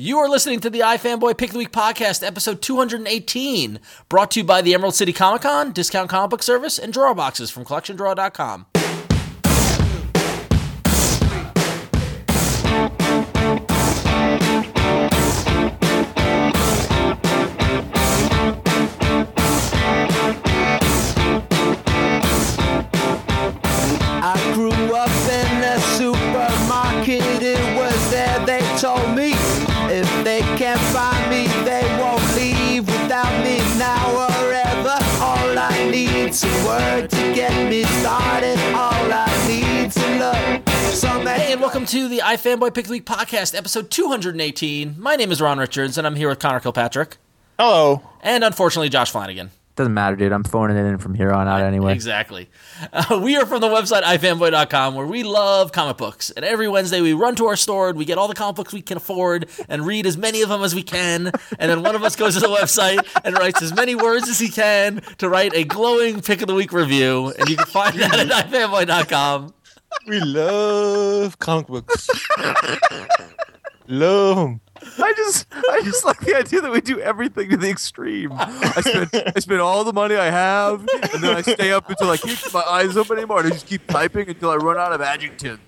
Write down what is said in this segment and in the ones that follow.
You are listening to the iFanboy Pick the Week podcast, episode 218, brought to you by the Emerald City Comic Con, Discount Comic Book Service, and Drawer Boxes from CollectionDraw.com. Hey, and welcome to the iFanboy Pick of the Week podcast, episode 218. My name is Ron Richards, and I'm here with Conor Kilpatrick, Hello. and unfortunately, Josh Flanagan. Doesn't matter, dude. I'm phoning it in from here on out anyway. Exactly. Uh, we are from the website ifanboy.com where we love comic books. And every Wednesday we run to our store and we get all the comic books we can afford and read as many of them as we can. And then one of us goes to the website and writes as many words as he can to write a glowing pick of the week review. And you can find that at ifanboy.com. We love comic books. love them. I just, I just like the idea that we do everything to the extreme. I spend, I spend all the money I have, and then I stay up until I can't keep my eyes open anymore, and I just keep typing until I run out of adjectives.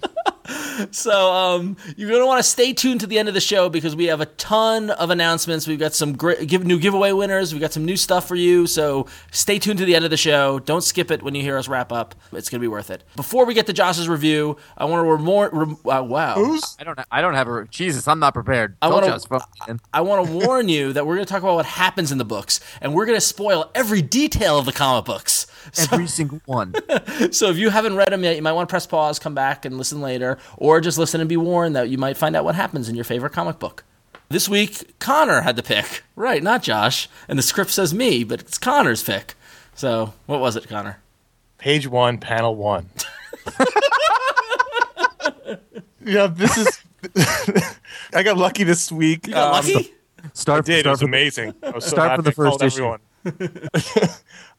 So um, you're going to want to stay tuned to the end of the show because we have a ton of announcements. We've got some great give, new giveaway winners. We've got some new stuff for you. So stay tuned to the end of the show. Don't skip it when you hear us wrap up. It's going to be worth it. Before we get to Josh's review, I want to more. Rem- uh, wow. Who's? I don't, I don't have a Jesus. I'm not prepared. I wanna- you was phone in. I want to warn you that we're going to talk about what happens in the books, and we're going to spoil every detail of the comic books. So, every single one. so if you haven't read them yet, you might want to press pause, come back, and listen later, or just listen and be warned that you might find out what happens in your favorite comic book. This week, Conor had to pick. Right, not Josh. And the script says me, but it's Conor's pick. So, what was it, Conor? Page one, panel one. yeah, this is. I got lucky this week. You got Um, lucky? Start, I did. It was from- amazing. I was so start happy from the I called first issue.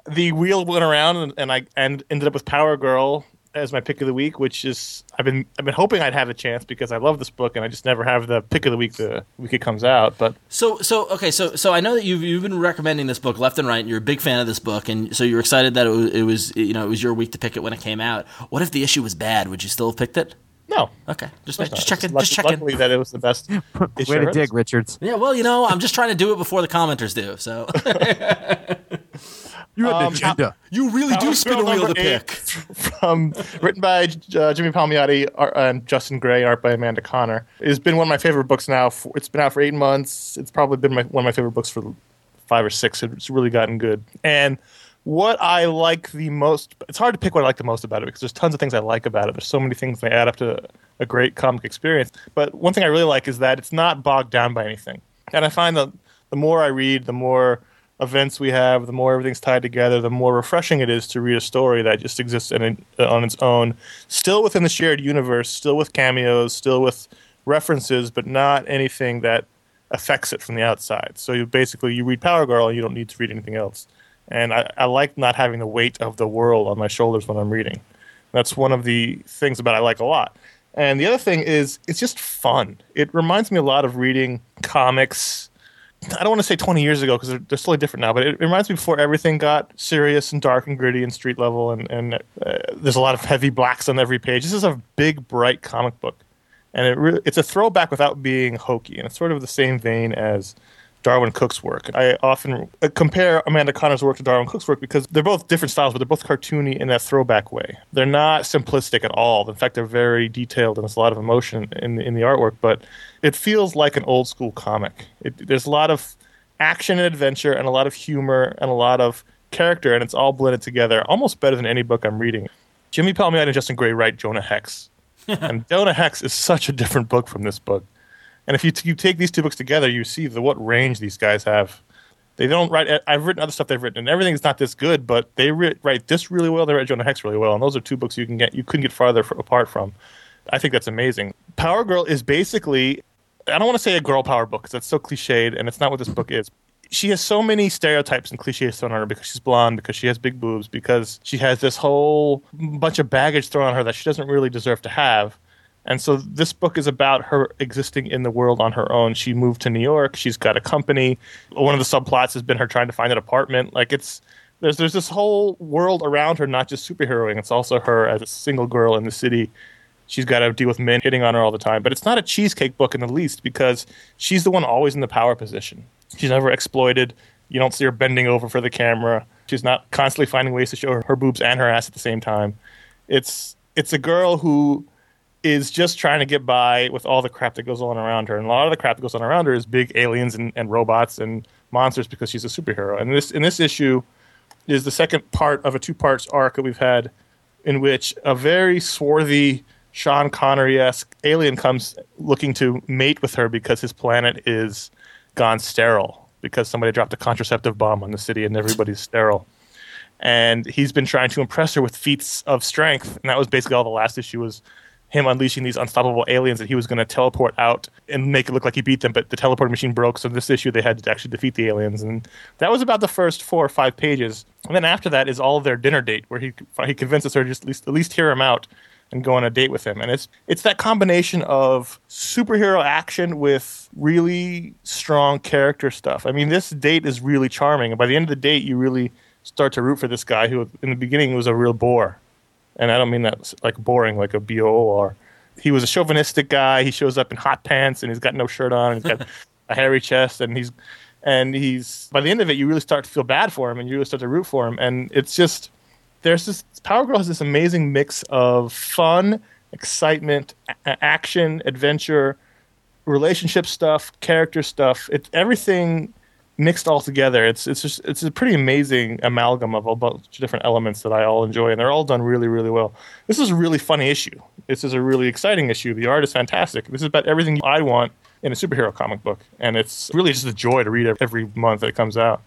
Everyone. the wheel went around, and, and I and ended up with Power Girl as my pick of the week, which is I've been I've been hoping I'd have a chance because I love this book, and I just never have the pick of the week the week it comes out. But So, so okay, so so I know that you've you've been recommending this book left and right. And you're a big fan of this book, and so you're excited that it was, it was you know it was your week to pick it when it came out. What if the issue was bad? Would you still have picked it? no, Okay, just of course just not. checking, lucky, just checking. Luckily, that it was the best. issue Way to dig, Richards. Yeah, well, you know, I'm just trying to do it before the commenters do. So You had Um, an agenda. you really do spin a wheel to pick. From written by uh, Jimmy Palmiotti art, and Justin Gray, art by Amanda Conner. It's been one of my favorite books now. For, it's been out for eight months. It's probably been my, one of my favorite books for five or six. It's really gotten good. And what I like the most, it's hard to pick what I like the most about it because there's tons of things I like about it. There's so many things that add up to a great comic experience. But one thing I really like is that it's not bogged down by anything. And I find that the more I read, the more events we have, the more everything's tied together, the more refreshing it is to read a story that just exists in on its own, still within the shared universe, still with cameos, still with references, but not anything that affects it from the outside. So you basically you read Power Girl and you don't need to read anything else. And I, I like not having the weight of the world on my shoulders when I'm reading. That's one of the things about I like a lot. And the other thing is it's just fun. It reminds me a lot of reading comics. I don't want to say 20 years ago because they're, they're slightly different now, but it reminds me before everything got serious and dark and gritty and street level, and, and uh, there's a lot of heavy blacks on every page. This is a big, bright comic book, and it it's a throwback without being hokey, and it's sort of the same vein as Darwyn Cooke's work. I often uh, compare Amanda Conner's work to Darwyn Cooke's work because they're both different styles, but they're both cartoony in that throwback way. They're not simplistic at all. In fact, they're very detailed and there's a lot of emotion in in the artwork. But it feels like an old school comic. It, there's a lot of action and adventure and a lot of humor and a lot of character, and it's all blended together, almost better than any book I'm reading. Jimmy Palmiotti and Justin Gray write Jonah Hex, and Jonah Hex is such a different book from this book. And if you, t- you take these two books together, you see the what range these guys have. They don't write. I've written other stuff they've written, and everything's not this good, but they re- write this really well. They write Jonah Hex really well, and those are two books you can get. You couldn't get farther f- apart from. I think that's amazing. Power Girl is basically. I don't want to say a girl power book because that's so cliched, and it's not what this book is. She has so many stereotypes and cliches thrown on her because she's blonde, because she has big boobs, because she has this whole bunch of baggage thrown on her that she doesn't really deserve to have And so this book is about her existing in the world on her own. She moved to New York. She's got a company. One of the subplots has been her trying to find an apartment. Like it's there's there's this whole world around her, not just superheroing. It's also her as a single girl in the city. She's got to deal with men hitting on her all the time. But it's not a cheesecake book in the least because she's the one always in the power position. She's never exploited. You don't see her bending over for the camera. She's not constantly finding ways to show her, her boobs and her ass at the same time. It's it's a girl who is just trying to get by with all the crap that goes on around her. And a lot of the crap that goes on around her is big aliens and, and robots and monsters because she's a superhero. And this in this issue is the second part of a two parts arc that we've had in which a very swarthy Sean Connery esque alien comes looking to mate with her because his planet is gone sterile because somebody dropped a contraceptive bomb on the city and everybody's sterile. And he's been trying to impress her with feats of strength, and that was basically all the last issue was him unleashing these unstoppable aliens that he was going to teleport out and make it look like he beat them, but the teleport machine broke. So this issue they had to actually defeat the aliens, and that was about the first four or five pages. And then after that is all their dinner date, where he he convinces her to just at least, at least hear him out and go on a date with him. And it's it's that combination of superhero action with really strong character stuff. I mean, this date is really charming, and by the end of the date, you really start to root for this guy who, in the beginning, was a real bore and I don't mean that like boring, like a B O O R. He was a chauvinistic guy. He shows up in hot pants and he's got no shirt on. He's got a hairy chest, and he's and he's by the end of it, you really start to feel bad for him, and you really start to root for him. And it's just there's this Power Girl has this amazing mix of fun, excitement, a- action, adventure, relationship stuff, character stuff. It's everything mixed all together. It's it's just it's a pretty amazing amalgam of a bunch of different elements that I all enjoy, and they're all done really really well. This is a really funny issue. This is a really exciting issue. The art is fantastic. This is about everything I want in a superhero comic book, and it's really just a joy to read every month that it comes out.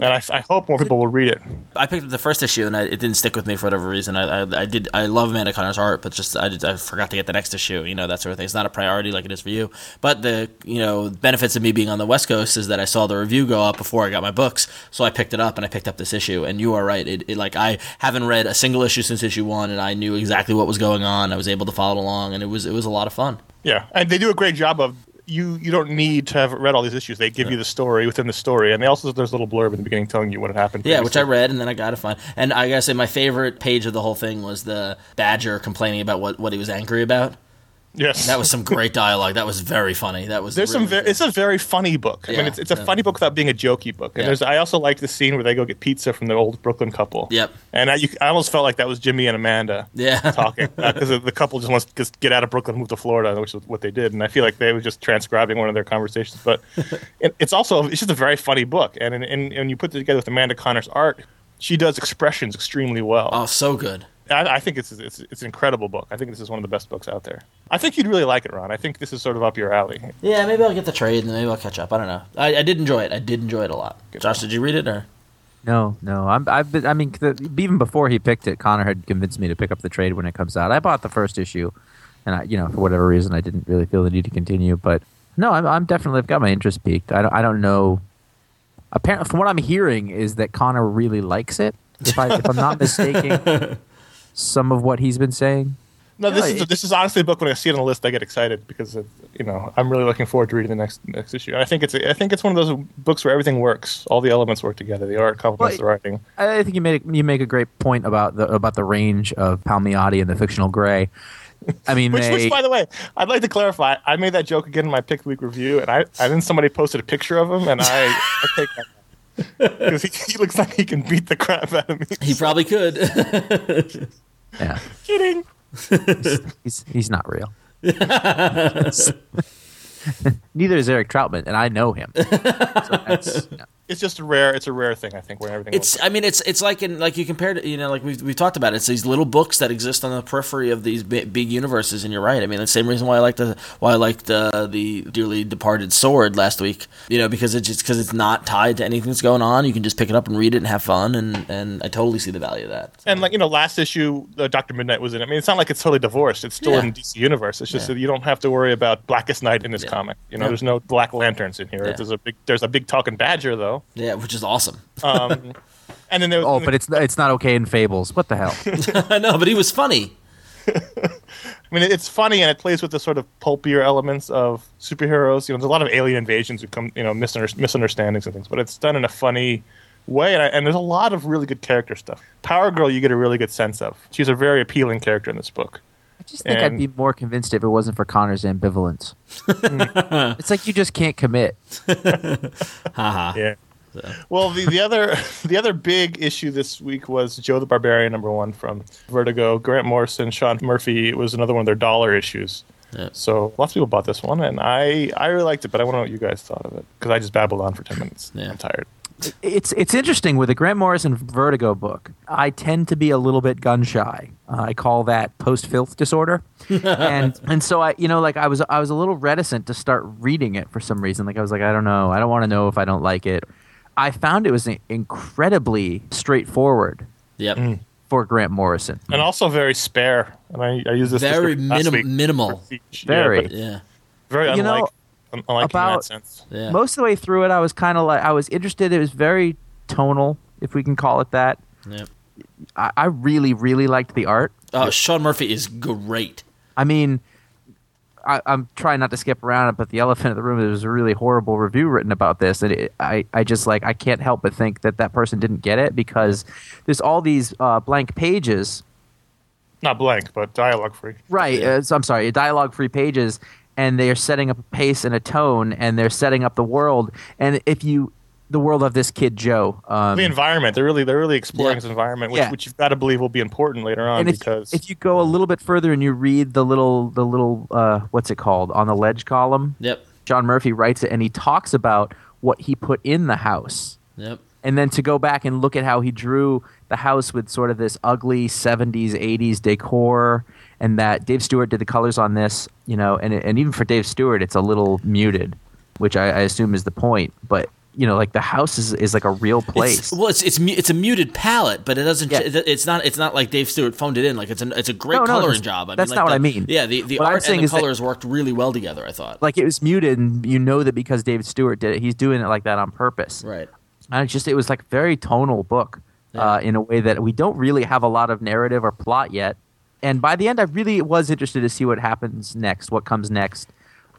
And I, I hope more people will read it. I picked up the first issue and I, it didn't stick with me for whatever reason. I, I, I did I love Amanda Conner's art, but just I, I forgot to get the next issue. You know that sort of thing. It's not a priority like it is for you. But the you know benefits of me being on the West Coast is that I saw the review go up before I got my books, so I picked it up and I picked up this issue. And you are right. It, it like I haven't read a single issue since issue one, and I knew exactly what was going on. I was able to follow along, and it was it was a lot of fun. Yeah, and they do a great job of you. You don't need to have read all these issues. They give you the story within the story, and they also there's a little blurb in the beginning telling you what had happened. Yeah, which I read, and then I got to find. And I gotta say, my favorite page of the whole thing was the Badger complaining about what, what he was angry about. Yes, That was some great dialogue. That was very funny. That was There's some. really Very, it's a very funny book. I Yeah, mean, it's, it's a yeah. funny book without being a jokey book. And Yeah. there's. I also like the scene where they go get pizza from the old Brooklyn couple. Yep. And I, you, I almost felt like that was Jimmy and Amanda Yeah. talking uh, because the couple just wants to just get out of Brooklyn, and move to Florida, which is what they did. And I feel like they were just transcribing one of their conversations. But it, it's also it's just a very funny book. And and, and and you put it together with Amanda Conner's art, she does expressions extremely well. Oh, so good. I, I think it's, it's it's an incredible book. I think this is one of the best books out there. I think you'd really like it, Ron. I think this is sort of up your alley. Yeah, maybe I'll get the trade and maybe I'll catch up. I don't know. I, I did enjoy it. I did enjoy it a lot. Josh, did you read it or? No, no. I'm, I've been, I mean, the, even before he picked it, Conor had convinced me to pick up the trade when it comes out. I bought the first issue, and I, you know, for whatever reason, I didn't really feel the need to continue. But no, I'm, I'm definitely I've got my interest peaked. I don't, I don't know. Apparently, from what I'm hearing, is that Conor really likes it. If I, if I'm not mistaken, some of what he's been saying. No, this Yeah, is this is honestly a book. When I see it on the list, I get excited because of, you know I'm really looking forward to reading the next next issue. And I think it's a, I think it's one of those books where everything works. All the elements work together. The art complements Well, the writing. I I think you made you make a great point about the about the range of Palmiotti and the fictional gray. I mean, Which, they, which, by the way, I'd like to clarify. I made that joke again in my pick week review, and I, and then somebody posted a picture of him, and I, I take that because he, he looks like he can beat the crap out of me. He probably could. yeah, kidding. he's he's not real. Neither is Eric Troutman, and I know him. So that's, know. It's just a rare. It's a rare thing, I think, where everything. It's. I mean, it's. It's like in like you compared. it, You know, like we've we've talked about. It. It's these little books that exist on the periphery of these big, big universes. And you're right. I mean, the same reason why I like the why I liked the the dearly departed Sword last week. You know, because it's just because it's not tied to anything that's going on. You can just pick it up and read it and have fun. And and I totally see the value of that. And like you know, last issue, uh, Doctor Midnight was in. it. I mean, it's not like it's totally divorced. It's still Yeah. in DC Universe. It's just Yeah. that you don't have to worry about Blackest Night in this Yeah. comic. You know, there's no Black Lanterns in here. There's a big. There's a big talking badger though. Yeah, which is awesome. Um, and then there, Oh, but it's it's not okay in Fables. What the hell? I know, but he was funny. I mean, it's funny and it plays with the sort of pulpier elements of superheroes. You know, there's a lot of alien invasions who come, you know, misunder- misunderstandings and things, but it's done in a funny way. And, I, and there's a lot of really good character stuff. Power Girl, you get a really good sense of. She's a very appealing character in this book. I just think And- I'd be more convinced if it wasn't for Conor's ambivalence. it's like you just can't commit. Haha. Yeah. Well, the, the other the other big issue this week was Joe the Barbarian number one from Vertigo. Grant Morrison, Sean Murphy. It was another one of their dollar issues. Yeah. So lots of people bought this one, and I I really liked it. But I want to know what you guys thought of it because I just babbled on for ten minutes. Yeah. I'm tired. It's it's interesting with the Grant Morrison Vertigo book. I tend to be a little bit gun shy. Uh, I call that post filth disorder, and and so I you know like I was I was a little reticent to start reading it for some reason. Like I was like I don't know I don't want to know if I don't like it. I found it was incredibly straightforward Yep. for Grant Morrison. And also very spare. And I, I use this Very description last minim- week minimal. Very. Yeah, Yeah. very You know, unlike un- unlike in about- that sense. Yeah. Most of the way through it, I was kind of like I was interested. It was very tonal, if we can call it that. yeah. I, I really really liked the art. Uh, Sean Murphy is great. I mean, I, I'm trying not to skip around it, but the elephant in the room. There was a really horrible review written about this, and it, I, I just like I can't help but think that that person didn't get it because there's all these uh, blank pages, Not blank, but dialogue free. right? Uh, so I'm sorry, dialogue-free pages, and they are setting up a pace and a tone, and they're setting up the world. And if you, the world of this kid Joe, um, the environment. They're really they're really exploring Yeah. his environment, which, Yeah. which you've got to believe will be important later on and if, because if you go a little bit further and you read the little the little uh, what's it called on the ledge column, Yep. John Murphy writes it and he talks about what he put in the house. Yep. And then to go back and look at how he drew the house with sort of this ugly 70s, 80s decor, and that Dave Stewart did the colors on this, you know, and, and even for Dave Stewart, it's a little muted, which I, I assume is the point. But, you know, like the house is, is like a real place. It's, well, it's it's it's a muted palette, but it doesn't. Yeah. it- It's not. It's not like Dave Stewart phoned it in. Like it's an it's a great No, no, coloring job. I that's mean, not like what I mean. Yeah, the, the What art and the is that- colors worked really well together. I thought. like it was muted, and you know that because David Stewart did it, he's doing it like that on purpose. right. And it just it was like a very tonal book uh, in a way that we don't really have a lot of narrative or plot yet. And by the end, I really was interested to see what happens next, what comes next.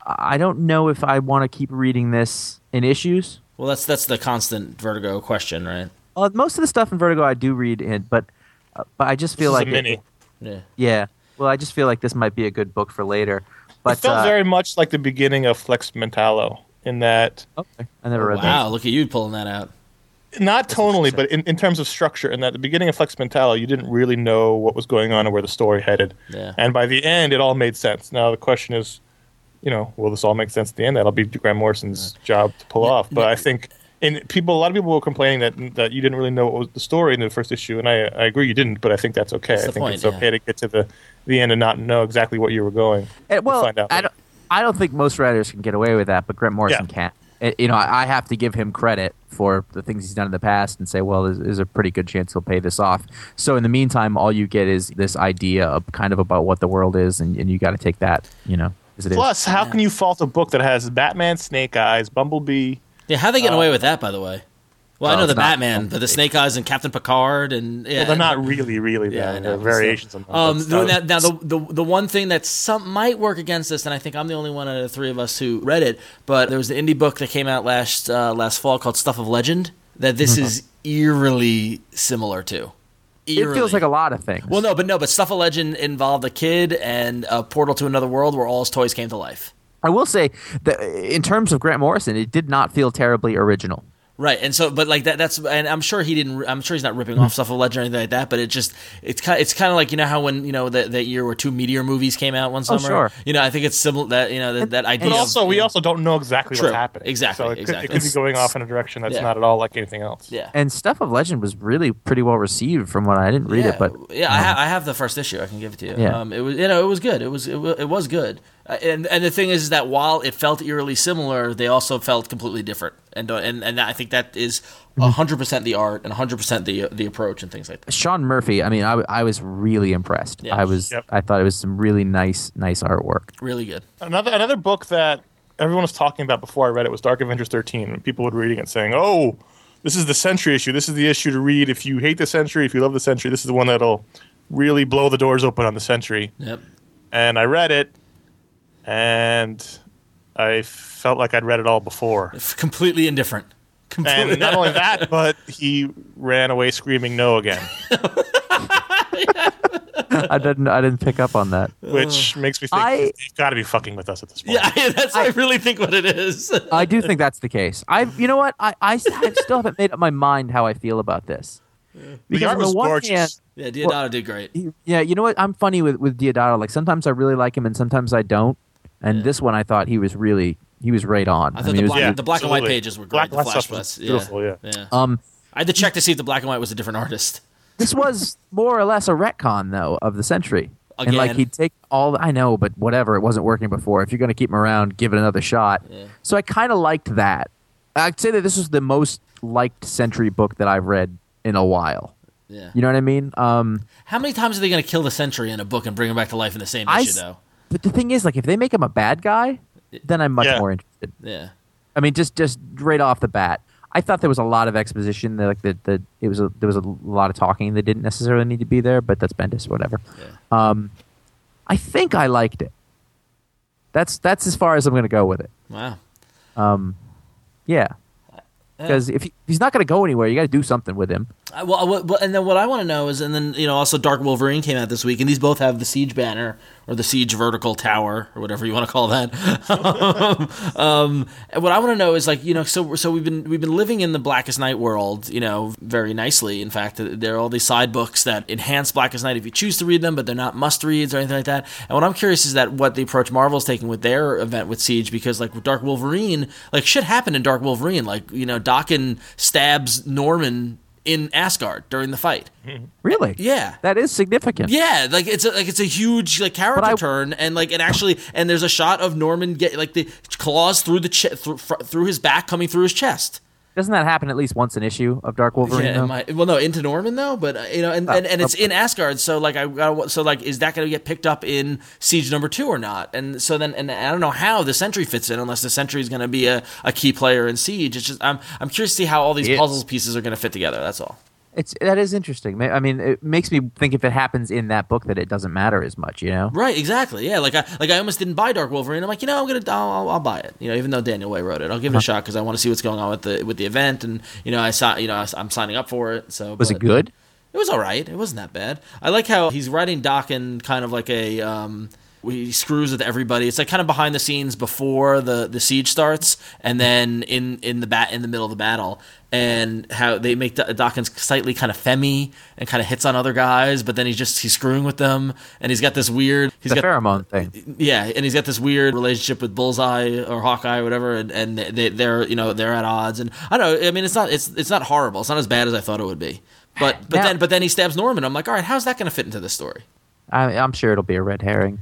I don't know if I want to keep reading this in issues. Well, that's that's the constant Vertigo question, right? Uh, most of the stuff in Vertigo I do read in, but uh, but I just this feel is like a it- mini. Yeah. yeah. Well, I just feel like this might be a good book for later. But it felt uh, very much like the beginning of Flex Mentallo in that okay. I never read Wow, that. look at you pulling that out. not tonally, but in, in terms of structure, in that the beginning of Flex Mentallo, you didn't really know what was going on and where the story headed. Yeah. And by the end, it all made sense. Now the question is, you know, will this all make sense at the end? That'll be Grant Morrison's job to pull off. But I think, and people, a lot of people were complaining that that you didn't really know what was the story in the first issue, and I, I agree you didn't. But I think that's okay. That's I think point, it's yeah. okay to get to the the end and not know exactly what you were going. Eh, well, find out I later. don't, I don't think most writers can get away with that, but Grant Morrison Yeah. can't. Eh, You know, I I have to give him credit for the things he's done in the past and say, well, there's, there's a pretty good chance he'll pay this off. So in the meantime, all you get is this idea of kind of about what the world is, and, and you got to take that, you know, as it is. Plus, how can you fault a book that has Batman, Snake Eyes, Bumblebee? Yeah, how they getting away with that, by the way? Well, I know the it's not- Batman, but the Snake Eyes and Captain Picard, and yeah, Well, they're not really, really. Yeah, though. I know. They're variations on. Um, but now, now the, the the one thing that some might work against this, and I think I'm the only one out of the three of us who read it, but there was an indie book that came out last uh, last fall called Stuff of Legend that this is eerily similar to. It feels like a lot of things. well, no, but no, but Stuff of Legend involved a kid and a portal to another world where all his toys came to life. I will say that in terms of Grant Morrison, it did not feel terribly original. Right, and so, but like that, that's, and I'm sure he didn't. I'm sure he's not ripping off stuff of Legend or anything like that. But it just, it's kind, it's kind of like you know how when you know that, that year where two Meteor movies came out one summer. Oh, sure. You know, I think it's similar that you know that, that idea. But of, also, we know- also don't know exactly True. what's happening. Exactly, So it could, it could be going off in a direction that's Yeah. not at all like anything else. yeah. And Stuff of Legend was really pretty well received from what I didn't read yeah, it, but yeah, I, ha- I have the first issue. I can give it to you. Yeah. Um, it was, you know, it was good. It was, it was, it was good. Uh, and and the thing is is that while it felt eerily similar, they also felt completely different. And uh, and and I think that is Mm-hmm. hundred percent the art and hundred percent the the approach and things like that. Sean Murphy, I mean, I, I was really impressed. Yeah. I was, Yep. I thought it was some really nice, nice artwork. Really good. Another another book that everyone was talking about before I read it was Dark Avengers 13. And people were reading it saying, "Oh, this is the Sentry issue. This is the issue to read if you hate the Sentry. If you love the Sentry, this is the one that'll really blow the doors open on the Sentry. Yep. And I read it, and I felt like I'd read it all before. F- Completely indifferent. Completely. And not only that, but he ran away screaming no again, I didn't. I didn't pick up on that. which makes me think I- he's got to be fucking with us at this point. yeah, that's I, really think what it is. I do think that's the case. I, you know what? I, I, I still haven't made up my mind how I feel about this. the Because art on the was one gorgeous. hand, yeah, Diodato did great. he- yeah, you know what? I'm funny with with Diodato. Like sometimes I really like him, and sometimes I don't. And Yeah. this one, I thought he was really he was right on. I thought mean, the it was- black, Yeah, the black and white pages were great. Black the and white flash was was beautiful, yeah. yeah. um, I had to check to see if the black and white was a different artist. this was more or less a retcon though of the Sentry. And like he'd take all I know, but whatever, it wasn't working before. If you're going to keep him around, give it another shot. Yeah. So I kind of liked that. I'd say that this was the most liked Sentry book that I've read in a while. Yeah. You know what I mean? Um, How many times are they going to kill the Sentry in a book and bring him back to life in the same I issue, s- though? But the thing is, like, if they make him a bad guy, then I'm much Yeah. more interested. Yeah. I mean, just just right off the bat, I thought there was a lot of exposition. That, like that, that it was a, there was a lot of talking that didn't necessarily need to be there, but that's Bendis, whatever. Um, I think I liked it. That's that's as far as I'm going to go with it. Wow. Um, yeah, because if, if he's not going to go anywhere, you got to do something with him. Well, and then what I want to know is, and then you know, also Dark Wolverine came out this week, and these both have the Siege banner or the Siege vertical tower or whatever you want to call that. um, and what I want to know is like, you know, so so we've been we've been living in the Blackest Night world, you know, very nicely. In fact, there are all these side books that enhance Blackest Night if you choose to read them, but they're not must reads or anything like that. And what I'm curious is that what the approach Marvel's taking with their event with Siege, because like Dark Wolverine, like shit happened in Dark Wolverine, like you know, Daken stabs Norman in Asgard during the fight. Really? Yeah. that is significant. Yeah, like it's a, like it's a huge like character I- turn, and like it actually, and there's a shot of Norman get like the claws through the che- through, through his back, coming through his chest. Doesn't that happen at least once an issue of Dark Wolverine? Yeah, well, no, into Norman though, but uh, you know, and, and, and it's in Asgard, so like I got so like is that going to get picked up in Siege number two or not? And so then, and I don't know how the Sentry fits in unless the Sentry is going to be a, a key player in Siege. It's just I'm I'm curious to see how all these puzzle pieces are going to fit together. That's all. It's that is interesting. I mean, it makes me think if it happens in that book that it doesn't matter as much. You know? Right, exactly. Yeah, like I like I almost didn't buy Dark Wolverine. I'm like, you know, I'm gonna I'll, I'll, I'll buy it. You know, even though Daniel Way wrote it, I'll give it a shot because I want to see what's going on with the with the event, and you know, I saw you know I, am signing up for it. So Was it good? It was all right. It wasn't that bad. I like how he's writing Daken kind of like a. Um, he screws with everybody. It's like kind of behind the scenes before the, the siege starts, and then in in the bat in the middle of the battle, and how they make Do- Dawkins slightly kind of femmy and kind of hits on other guys, but then he's just he's screwing with them, and he's got this weird. He's The got pheromone thing. yeah, and he's got this weird relationship with Bullseye or Hawkeye or whatever, and, and they, they're you know they're at odds, and I don't know. I mean, it's not it's it's not horrible. It's not as bad as I thought it would be. But but Now- then but then he stabs Norman. I'm like, all right, how's that going to fit into this story? I, I'm sure it'll be a red herring.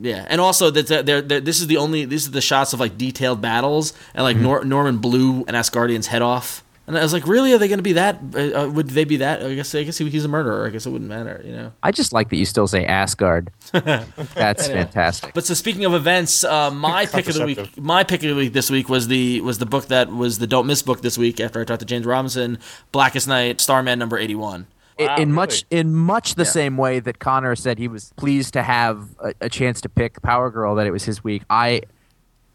Yeah, and also that they're, they're, this is the only these are the shots of like detailed battles, and like Nor- Norman blew an Asgardian's head off, and I was like, really, are they going to be that? Uh, uh, would they be that? I guess I guess he, he's a murderer. I guess it wouldn't matter, you know. I just like that you still say Asgard. That's fantastic. But so speaking of events, uh, my pick of the week, my pick of the week this week was the was the book that was the don't miss book this week. After I talked to James Robinson, Blackest Night, Starman number eighty one. Wow, in really? much in much the Yeah. same way that Conor said he was pleased to have a, a chance to pick Power Girl that it was his week. I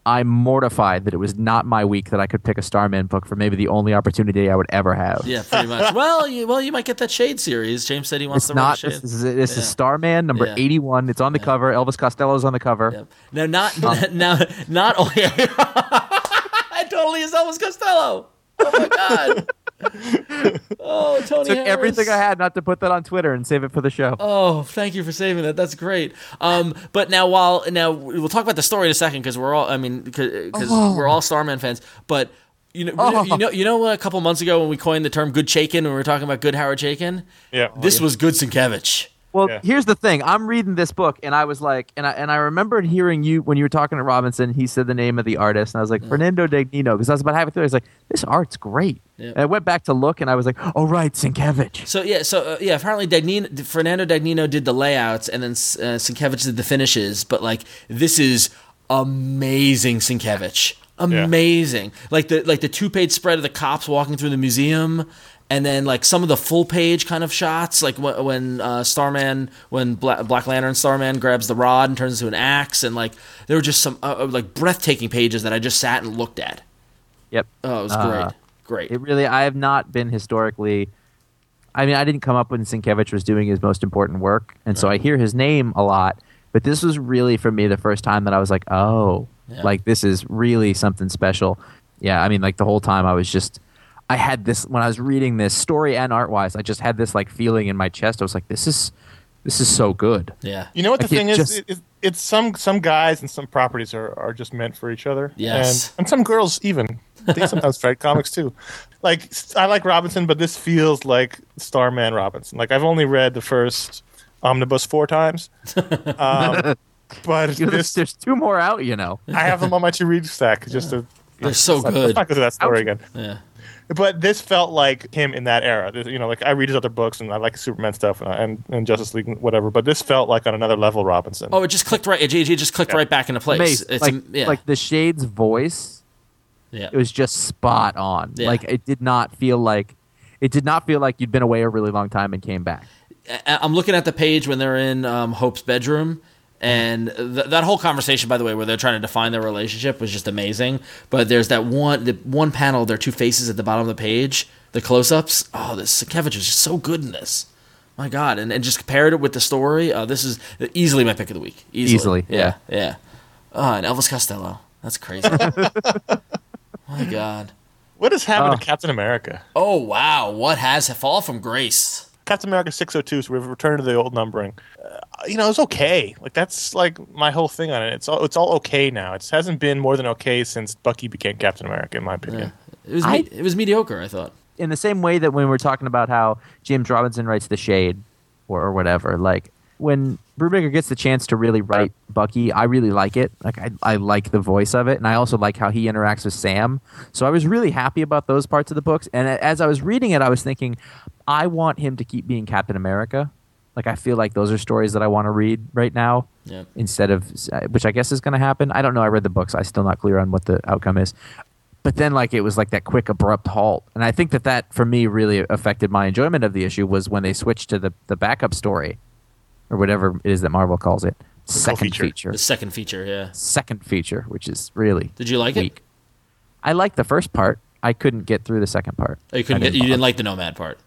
I'm mortified that it was not my week that I could pick a Starman book for maybe the only opportunity I would ever have. Yeah, pretty much. well, you, well, you might get that Shade series. James said he wants It's to not. Shade. This is, this Yeah. is Starman number Yeah. 81. It's on the cover. Elvis Costello's on the cover. Yep. No, not um, now. Not only. I totally is Elvis Costello. Oh my god. oh, Tony. Took Harris. everything I had not to put that on Twitter and save it for the show. Oh, thank you for saving that. That's great. Um, but now, while now we'll talk about the story in a second because we're all, I mean, because Oh. we're all Starman fans. But you know, you know, you know, you know, a couple months ago when we coined the term "good Chaykin" when we were talking about good Howard Chaykin, Yeah. this was good Sienkiewicz. Well, Yeah. here's the thing. I'm reading this book, and I was like, and I and I remembered hearing you when you were talking to Robinson. He said the name of the artist, and I was like Fernando Dagnino, because I was about halfway through. I was like, this art's great. Yeah. And I went back to look, and I was like, oh right, Sienkiewicz. So yeah, so uh, yeah, apparently Dagnino, Fernando Dagnino did the layouts, and then uh, Sienkiewicz did the finishes. But like, this is amazing, Sienkiewicz. Amazing, like the like the two page spread of the cops walking through the museum, and then like some of the full page kind of shots, like wh- when uh, Starman, when Bla- Black Lantern Starman grabs the rod and turns into an axe, and like there were just some uh, uh, like breathtaking pages that I just sat and looked at. Yep. Oh, it was Uh, great, great. It really, I have not been historically. I mean, I didn't come up when Sienkiewicz was doing his most important work, and so I hear his name a lot. But this was really for me the first time that I was like, oh, Yeah. like this is really something special. Yeah, I mean, like the whole time I was just, I had this when I was reading this story and art wise, I just had this like feeling in my chest. I was like, this is, this is so good. yeah, You know what the Like, it thing is? just- It, it, it's some some guys and some properties are, are just meant for each other. Yes. and, and some girls even. They sometimes write comics too. Like I like Robinson, but this feels like Starman Robinson. Like I've only read the first omnibus four times, um, but You know, this there's two more out, you know. I have them on my to read stack just to. They're so good. Let's not go through that story again. yeah. But this felt like him in that era. You know, like I read his other books and I like Superman stuff and, and, and Justice League, and whatever. But this felt like on another level Robinson. Oh, it just clicked right. It, it just clicked Yeah. right back into place. Mace, It's like, a, yeah, like the Shade's voice yeah. it was just spot on. Yeah. Like it did not feel like it did not feel like you'd been away a really long time and came back. I- I'm looking at the page when they're in um, Hope's bedroom, and th- that whole conversation, by the way, where they're trying to define their relationship, was just amazing. But there's that one, the one panel, their two faces at the bottom of the page, the close-ups. Oh, this Sienkiewicz was just so good in this. My God, and, and just compared it with the story. Uh, this is easily my pick of the week. Easily, Easily, yeah, yeah. Oh, and Elvis Costello. That's crazy. My God. What has happened Oh. to Captain America? Oh wow, what has fall from grace? Captain America 602, so we've returned to the old numbering. Uh, you know, it's okay. Like that's like my whole thing on it. It's all it's all okay now. It hasn't been more than okay since Bucky became Captain America, in my opinion. It was I- me- it was mediocre. I thought. In the same way that when we're talking about how James Robinson writes The Shade or, or whatever, like when Brubaker gets the chance to really write Bucky, I really like it. Like I, I like the voice of it, and I also like how he interacts with Sam. So I was really happy about those parts of the books. And as I was reading it, I was thinking, I want him to keep being Captain America. Like I feel like those are stories that I want to read right now. Yeah. instead of uh, which I guess is going to happen. I don't know. I read the books. I'm still not clear on what the outcome is. But then, like, it was like that quick, abrupt halt, and I think that that for me really affected my enjoyment of the issue was when they switched to the the backup story, or whatever it is that Marvel calls it, second feature. feature, The second feature, yeah. second feature, which is really Did you like it? I liked the first part. I couldn't get through the second part. Oh, you couldn't I get, you didn't like the nomad part.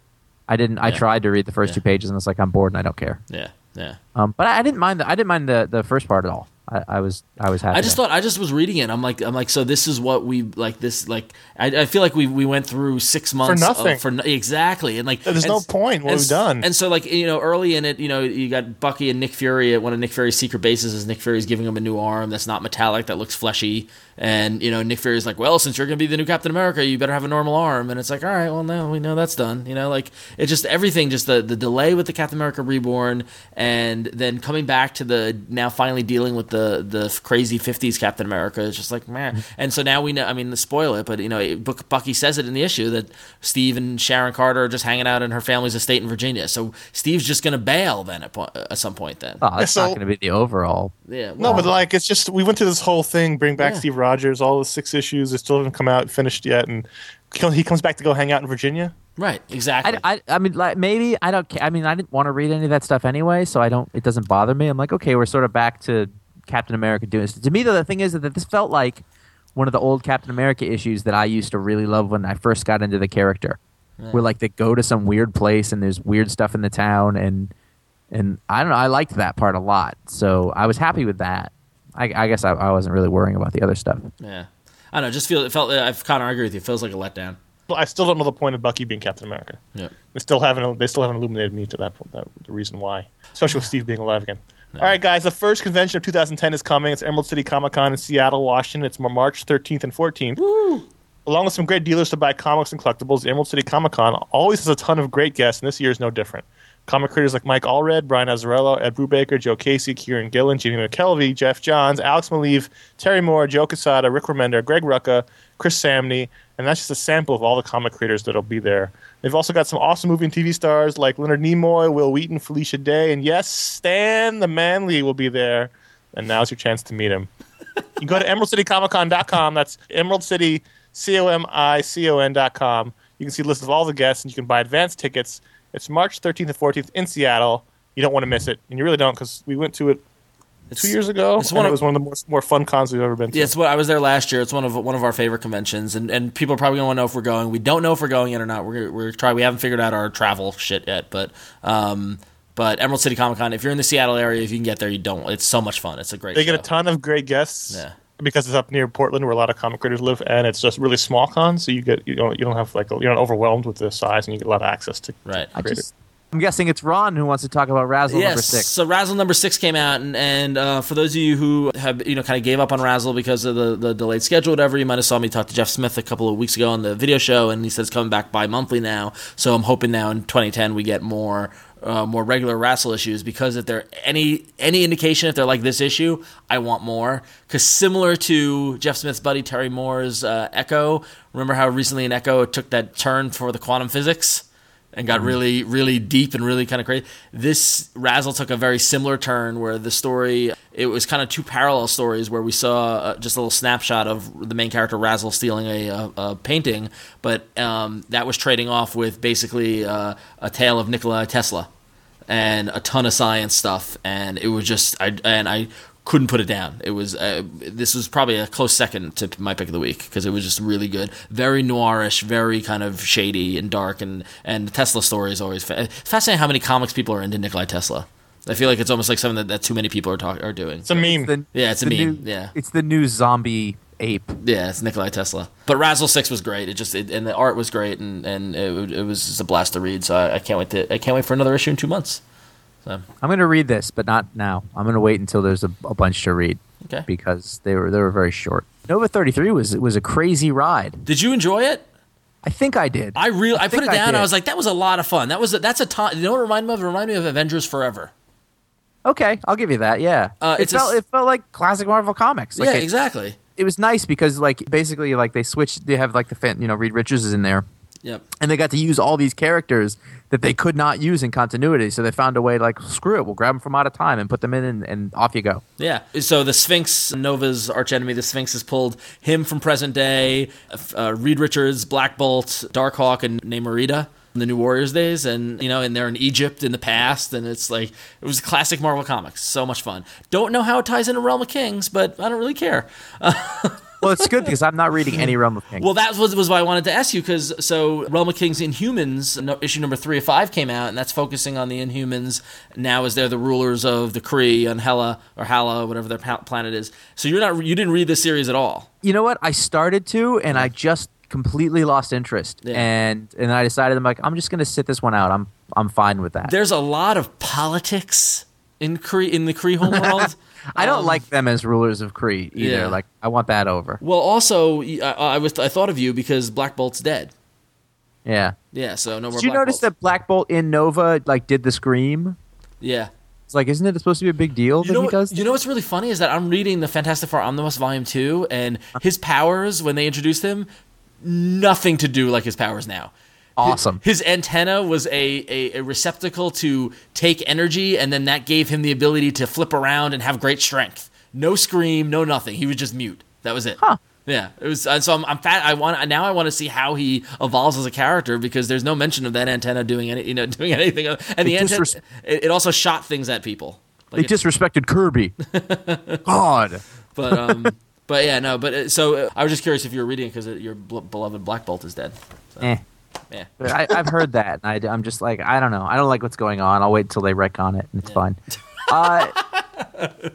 I didn't. I tried to read the first Yeah. two pages, and it's like I'm bored and I don't care. Yeah, yeah. Um, but I, I didn't mind. The, I didn't mind the, the first part at all. I, I was I was happy. I just thought I just was reading it. I'm like I'm like so this is what we like this like I, I feel like we we went through six months of- nothing. for no, exactly and like There's and no point. What and we've done. and so like you know early in it you know you got Bucky and Nick Fury at one of Nick Fury's secret bases is Nick Fury's giving him a new arm that's not metallic that looks fleshy and you know Nick Fury's like well since you're gonna be the new Captain America you better have a normal arm and it's like all right well now we know that's done you know like it just everything just the the delay with the Captain America reborn and then coming back to the now finally dealing with the the crazy 50s Captain America is just like man mm-hmm. and so now we know I mean to spoil it but you know Bucky says it in the issue that Steve and Sharon Carter are just hanging out in her family's estate in Virginia so Steve's just gonna bail then at, po- at some point then Oh, that's so- not going to be the overall. yeah No, but like it's just we went through this whole thing, bring back Yeah. Steve Rogers, all the six issues, it still haven't come out finished yet, and he comes back to go hang out in Virginia. right exactly I, I, I mean, like maybe I don't. ca- I mean, I didn't want to read any of that stuff anyway, so I don't. It doesn't bother me. I'm like, okay, we're sort of back to Captain America doing this. To me, though, the thing is that this felt like one of the old Captain America issues that I used to really love when I first got into the character, where like they go to some weird place and there's weird stuff in the town, and and I don't know. I liked that part a lot, so I was happy with that. I, I guess I, I wasn't really worrying about the other stuff. yeah I don't know just feel it felt I kind of agree with you it feels like a letdown Well, I still don't know the point of Bucky being Captain America. yeah They still haven't. They still haven't illuminated me to that point. That, the reason why, especially with Steve being alive again. All right, guys. The first convention of 2010 is coming. It's Emerald City Comic Con in Seattle, Washington. It's March 13th and 14th. Along with some great dealers to buy comics and collectibles, the Emerald City Comic Con always has a ton of great guests, and this year is no different. Comic creators like Mike Allred, Brian Azzarello, Ed Brubaker, Joe Casey, Kieron Gillen, Jamie McKelvie, Geoff Johns, Alex Maleev, Terry Moore, Joe Quesada, Rick Remender, Greg Rucka, Chris Samnee, and that's just a sample of all the comic creators that'll be there. They've also got some awesome movie and TV stars like Leonard Nimoy, Wil Wheaton, Felicia Day, and yes, Stan the Manly will be there. And now's your chance to meet him. You can go to emeraldcitycomiccon.com. That's Emerald City, C O M I C O N.com. You can see lists of all the guests, and you can buy advance tickets. It's March 13th and 14th in Seattle. You don't want to miss it, and you really don't because we went to it two years ago. it's and one it of- was one of the more, more fun cons we've ever been to. Yeah, it's what I was there last year. It's one of one of our favorite conventions, and, and people are probably gonna want to know if we're going. We don't know if we're going yet or not. We're we're trying. We haven't figured out our travel shit yet, but um, but Emerald City Comic Con. If you're in the Seattle area, if you can get there, you don't. It's so much fun. It's a great. They get a ton of great guests. Yeah. Because it's up near Portland, where a lot of comic creators live, and it's just really small cons, so you get you don't you don't have like you're not overwhelmed with the size, and you get a lot of access to. Right. I just, I'm guessing it's Ron who wants to talk about RASL number Yes. six. So RASL number six came out, and, and uh, for those of you who have you know kind of gave up on RASL because of the, the delayed schedule, whatever, you might have saw me talk to Jeff Smith a couple of weeks ago on the video show, and he says coming back bi-monthly now. So I'm hoping now in 2010 we get more. Uh, more regular RASL issues because if they're any any indication if they're like this issue, I want more. Because similar to Jeff Smith's buddy Terry Moore's uh, Echo, remember how recently in Echo it took that turn for the quantum physics? And got really, really deep and really kind of crazy. This RASL took a very similar turn where the story it was kind of two parallel stories where we saw uh, just a little snapshot of the main character RASL stealing a, a, a painting, but um, that was trading off with basically uh, a tale of Nikola Tesla and a ton of science stuff, and it was just I and I couldn't put it down. It was uh, this was probably a close second to my pick of the week because it was just really good, very noirish, very kind of shady and dark, and and the Tesla story is always fa- fascinating how many comics people are into Nikolai Tesla. I feel like it's almost like something that, that too many people are talk, are doing. It's a meme. The- Yeah, it's a meme, new- yeah. It's the new zombie ape. Yeah, it's Nikolai Tesla. But RASL Six was great. It just it, and the art was great, and and it, it was just a blast to read. So I, I can't wait to I can't wait for another issue in two months. So I'm going to read this, but not now. I'm going to wait until there's a, a bunch to read okay. because they were they were very short. Nova 33 was was a crazy ride. Did you enjoy it? I think I did. I really I, put think it I down. I, did. was like, that was a lot of fun. That was a, that's a time. You know what it reminded me of? It reminded me of Avengers Forever. okay, I'll give you that. Yeah, Uh, it it's a felt it felt like classic Marvel comics. Like yeah, it, exactly. it was nice because like basically like they switched. They have like the fan, you know Reed Richards is in there. Yep. and they got to use all these characters that they could not use in continuity. So they found a way, like, screw it, we'll grab them from out of time and put them in, and, and off you go. Yeah. So the Sphinx, Nova's archenemy, the Sphinx has pulled him from present day, uh, Reed Richards, Black Bolt, Darkhawk, and Namorita in the New Warriors days, and you know, and they're in Egypt in the past, and it's like it was classic Marvel comics. So much fun. Don't know how it ties into Realm of Kings, but I don't really care. Well, it's good because I'm not reading any Realm of Kings. Well, that was, was why I wanted to ask you because so Realm of Kings Inhumans no, issue number three of five came out, and that's focusing on the Inhumans now as they're the rulers of the Kree on Hela or Hala, whatever their planet is. So you're not you didn't read this series at all. you know what? I started to, and I just completely lost interest. Yeah. And and I decided I'm like, I'm just gonna sit this one out. I'm I'm fine with that. There's a lot of politics in Kree in the Kree homeworld. I don't Um, like them as rulers of Kree either. Yeah. Like I want that over. Well, also I, I was I thought of you because Black Bolt's dead. Yeah. Yeah, so no more. Did you Black notice Bolt. that Black Bolt in Nova like did the scream? Yeah. It's like, isn't it supposed to be a big deal You that know, what, does? you know what's really funny is that I'm reading the Fantastic Four Omnibus Volume Two, and his powers when they introduced him, nothing to do like his powers now. Awesome. His antenna was a, a, a receptacle to take energy, and then that gave him the ability to flip around and have great strength. No scream, no nothing. He was just mute. That was it. Huh. Yeah, it was. So I'm, I'm fat. I want now. I want to see how he evolves as a character because there's no mention of that antenna doing any, you know, doing anything. And the It antenna, disres- it, it also shot things at people. They Like it- disrespected Kirby. God. but um, but yeah, no. But uh, so uh, I was just curious if you were reading because your bl- beloved Black Bolt is dead. So, Eh. Yeah. But I, I've heard that, and I, am just like, I don't know. I don't like what's going on. I'll wait until they wreck on it, and it's fine. Uh,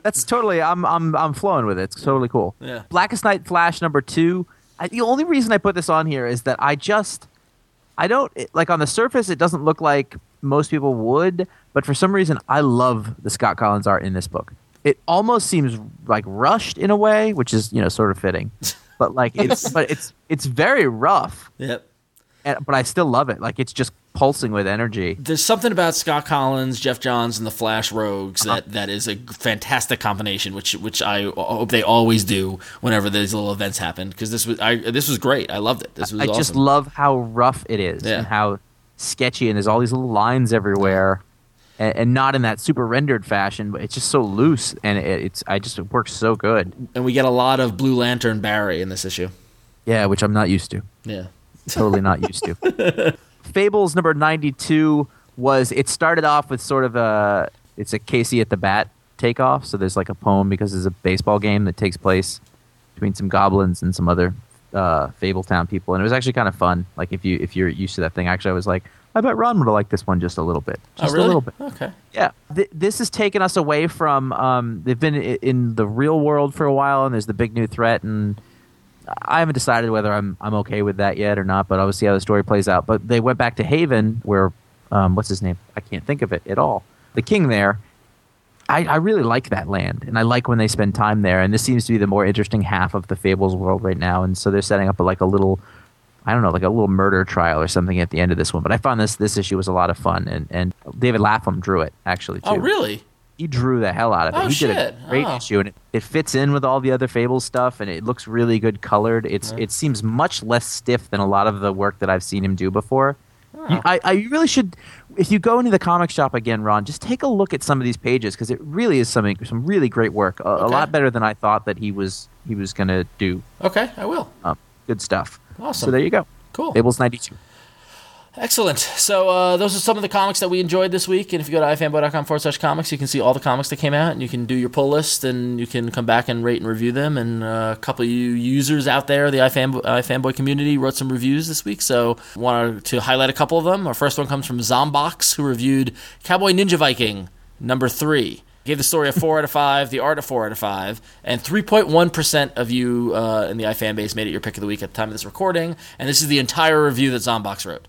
that's totally. I'm I'm I'm flowing with it. It's totally cool. Yeah. Blackest Night Flash number two. I, the only reason I put this on here is that I just, I don't it, like on the surface. It doesn't look like most people would, but for some reason, I love the Scott Kolins art in this book. It almost seems like rushed in a way, which is you know sort of fitting. But like it's but it's it's very rough Yep. But I still love it. Like it's just pulsing with energy. There's something about Scott Kolins, Geoff Johns, and the Flash Rogues Uh-huh. that, that is a fantastic combination, which which I hope they always do whenever these little events happen. Because this was I this was great. I loved it. This was I awesome. just love how rough it is Yeah. and how sketchy, and there's all these little lines everywhere, and, and not in that super rendered fashion, but it's just so loose, and it, it's I just it works so good. and we get a lot of Blue Lantern Barry in this issue. Yeah, which I'm not used to. Yeah. Totally not used to. Fables number 92 was it started off with sort of a it's a Casey at the bat takeoff. So there's like a poem because there's a baseball game that takes place between some goblins and some other uh, Fabletown people, and it was actually kind of fun. Like if you if you're used to that thing, actually, I was like, I bet Ron would have liked this one just a little bit, just oh, really? a little bit. Okay. Yeah, Th- this has taken us away from. Um, they've been in the real world for a while, and there's the big new threat, and I haven't decided whether I'm I'm okay with that yet or not. But I'll see how the story plays out. But they went back to Haven, where um, what's his name? I can't think of it at all. The king there. I, I really like that land, and I like when they spend time there. And this seems to be the more interesting half of the Fables world right now. And so they're setting up a, like a little I don't know, like a little murder trial or something at the end of this one. But I found this this issue was a lot of fun, and and David Lapham drew it actually too. Oh, really? He drew the hell out of it. Oh, he did a shit. great Oh. issue, and it, it fits in with all the other Fables stuff, and it looks really good colored. It's it seems much less stiff than a lot of the work that I've seen him do before. You, I, I really should, if you go into the comic shop again, Ron, just take a look at some of these pages because it really is something some really great work. A, a lot better than I thought that he was he was gonna do. Okay, I will. Um, good stuff. Awesome. So there you go. Cool. Fables ninety two. Excellent. So uh, those are some of the comics that we enjoyed this week. And if you go to ifanboy.com forward slash comics, you can see all the comics that came out, and you can do your pull list, and you can come back and rate and review them. And uh, a couple of you users out there, the iFanboy, iFanboy community, wrote some reviews this week. So wanted to highlight a couple of them. Our first one comes from Zombox, who reviewed Cowboy Ninja Viking number three. Gave the story a four out of five, the art a four out of five, and 3.1% of you uh, in the iFan base made it your pick of the week at the time of this recording. And this is the entire review that Zombox wrote.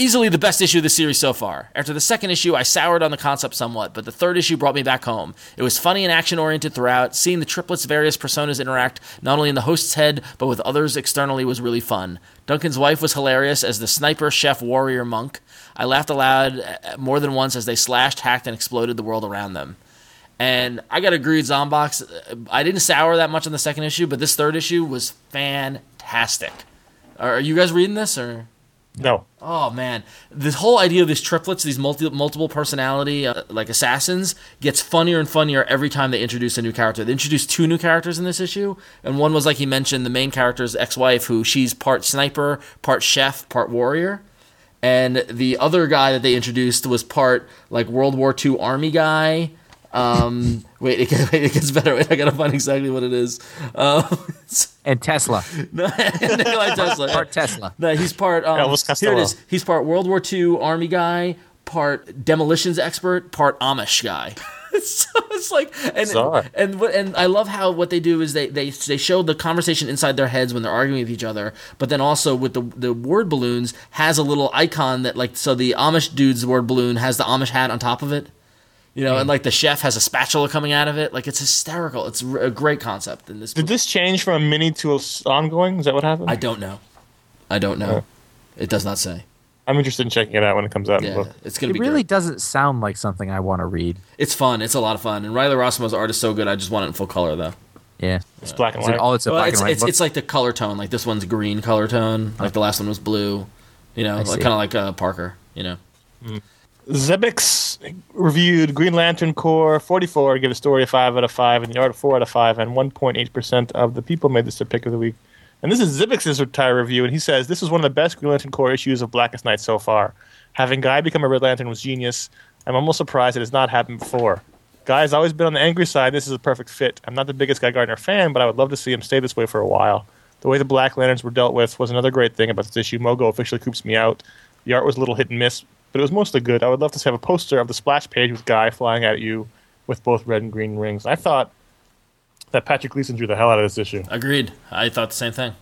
Easily the best issue of the series so far. After the second issue, I soured on the concept somewhat, but the third issue brought me back home. It was funny and action oriented throughout. Seeing the triplets' various personas interact not only in the host's head, but with others externally was really fun. Duncan's wife was hilarious as the sniper, chef, warrior, monk. I laughed aloud uh, more than once as they slashed, hacked, and exploded the world around them. And I got to agree with Zombox. uh, I didn't sour that much on the second issue, but this third issue was fantastic. Are are you guys reading this or? No. Oh man, this whole idea of these triplets, these multi- multiple personality uh, like assassins, gets funnier and funnier every time they introduce a new character. They introduced two new characters in this issue, and one was like he mentioned, the main character's ex-wife, who she's part sniper, part chef, part warrior, and the other guy that they introduced was part like World War II army guy. Um, wait, it, gets- wait, it gets better. Wait, I gotta find exactly what it is. Um, And Tesla, No, Nikolai Tesla. part Tesla. No, he's part. Um, Elvis here it Costello. is. He's part World War II Army guy, part demolitions expert, part Amish guy. so it's like, and Bizarre. and and I love how what they do is they they they show the conversation inside their heads when they're arguing with each other, but then also with the the word balloons has a little icon that like so the Amish dude's word balloon has the Amish hat on top of it. You know, and like the chef has a spatula coming out of it. Like it's hysterical. It's a great concept in this. Did this change from a mini to a s- ongoing? Is that what happened? I don't know. I don't know. It does not say. I'm interested in checking it out when it comes out. Yeah, the it's gonna It be really Great. doesn't sound like something I want to read. It's fun. It's a lot of fun. And Riley Rossmo's art is so good. I just want it in full color though. Yeah. It's black and Is it white. all it's a Well, black it's and white it's, book? it's like the color tone. Like this one's green color tone. Like the last one was blue. You know, like kind of like uh, Parker. You know. Zebix reviewed Green Lantern Corps 44, gave the story a 5 out of 5, and the art a 4 out of 5, and 1.8% of the people made this their pick of the week. And this is Zebix's entire review, and he says, This is one of the best Green Lantern Corps issues of Blackest Night so far. Having Guy become a Red Lantern was genius. I'm almost surprised it has not happened before. Guy has always been on the angry side. This is a perfect fit. I'm not the biggest Guy Gardner fan, but I would love to see him stay this way for a while. The way the Black Lanterns were dealt with was another great thing about this issue. Mogo officially coops me out. The art was a little hit and miss, but it was mostly good. I would love to have a poster of the splash page with Guy flying at you with both red and green rings. I thought that Patrick Gleason drew the hell out of this issue. Agreed. I thought the same thing.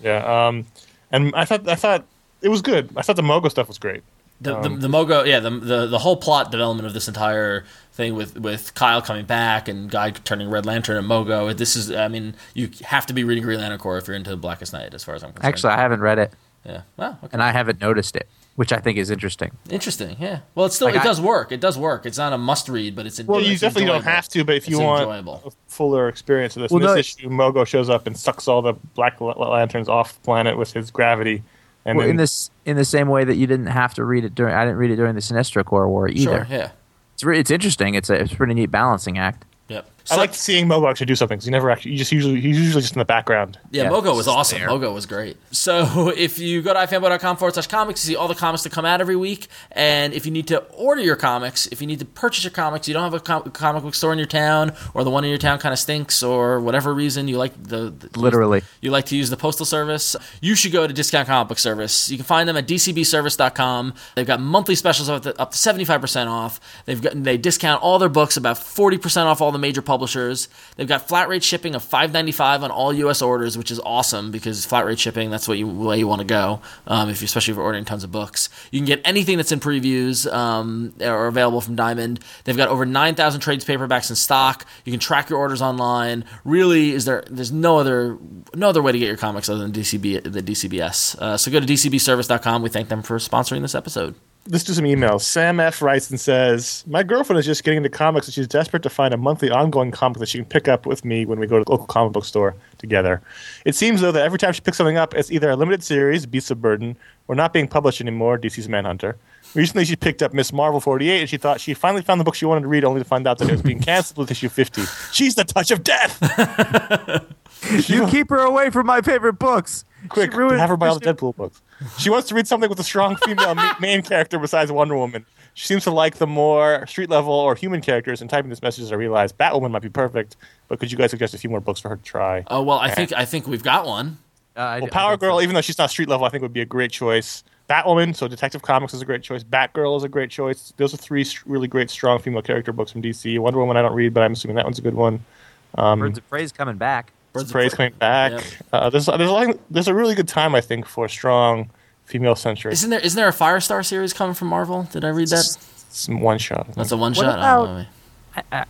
Yeah, um, and I thought I thought it was good. I thought the Mogo stuff was great. The, Um, the, the Mogo, yeah, the, the the whole plot development of this entire thing with, with Kyle coming back and Guy turning Red Lantern and Mogo. This is, I mean, you have to be reading Green Lantern Corps if you're into the Blackest Night, as far as I'm concerned. Actually, I haven't read it, yeah. Wow. Okay. and I haven't noticed it, which I think is interesting. Interesting. Yeah. Well, it still Like it I- does work. It does work. It's not a must read, but it's Well, you it's definitely don't have to, but if you It's want enjoyable. a fuller experience of this, Well, in this no- issue, Mogo shows up and sucks all the Black Lanterns off the planet with his gravity. And Well, then, in this, in the same way that you didn't have to read it during, I didn't read it during the Sinestro Corps War either. Sure. Yeah. It's re- it's interesting. It's a it's a pretty neat balancing act. Yep. I like seeing Mogo actually do something. 'cause he never actually. You just usually he's usually just in the background. Yeah, Yeah, Mogo was awesome. there. Mogo was great. So if you go to ifanboy.com forward slash comics, you see all the comics that come out every week. And if you need to order your comics, if you need to purchase your comics, you don't have a com- comic book store in your town, or the one in your town kind of stinks, or whatever reason you like the, the Literally. you like to use the postal service, you should go to Discount Comic Book Service. You can find them at dcbservice.com. They've got monthly specials up to, up to 75% off. They've got they discount all their books about 40% off all the major publishers. They've got flat rate shipping of $5.95 on all US orders, which is awesome because flat rate shipping that's what you way you want to go. Um, if you especially if you're ordering tons of books, you can get anything that's in previews um, or available from Diamond. They've got over 9,000 trades paperbacks in stock. You can track your orders online. Really, is there? There's no other no other way to get your comics other than DCB the DCBS. Uh, so go to dcbservice.com. We thank them for sponsoring this episode. Let's do some emails. Sam F writes and says, "My girlfriend is just getting into comics, and she's desperate to find a monthly ongoing comic that she can pick up with me when we go to the local comic book store together. It seems though that every time she picks something up, it's either a limited series, Beasts of Burden, or not being published anymore, DC's Manhunter. Recently, she picked up Miss Marvel 48, and she thought she finally found the book she wanted to read, only to find out that it was being canceled with issue 50. She's the touch of death. You keep her away from my favorite books. Quick, She ruined- have her buy all the Deadpool books. She wants to read something with a strong female main character besides Wonder Woman. She seems to like the more street level or human characters. And typing this message, I realized Batwoman might be perfect. But could you guys suggest a few more books for her to try? Oh well, I think I think we've got one. Uh, I- Well, I Power think so. Girl, even though she's not street level, I think would be a great choice. Batwoman, so Detective Comics is a great choice. Batgirl is a great choice. Those are three really great, strong female character books from DC. Wonder Woman, I don't read, but I'm assuming that one's a good one. Birds of Prey's coming back. Birds of Prey's Prey. coming back. Yep. Uh, there's there's a, lot- there's a really good time, I think, for strong female centric. Isn't there isn't there a Firestar series coming from Marvel? Did I read that? Some one shot. That's a one shot. What shot. about-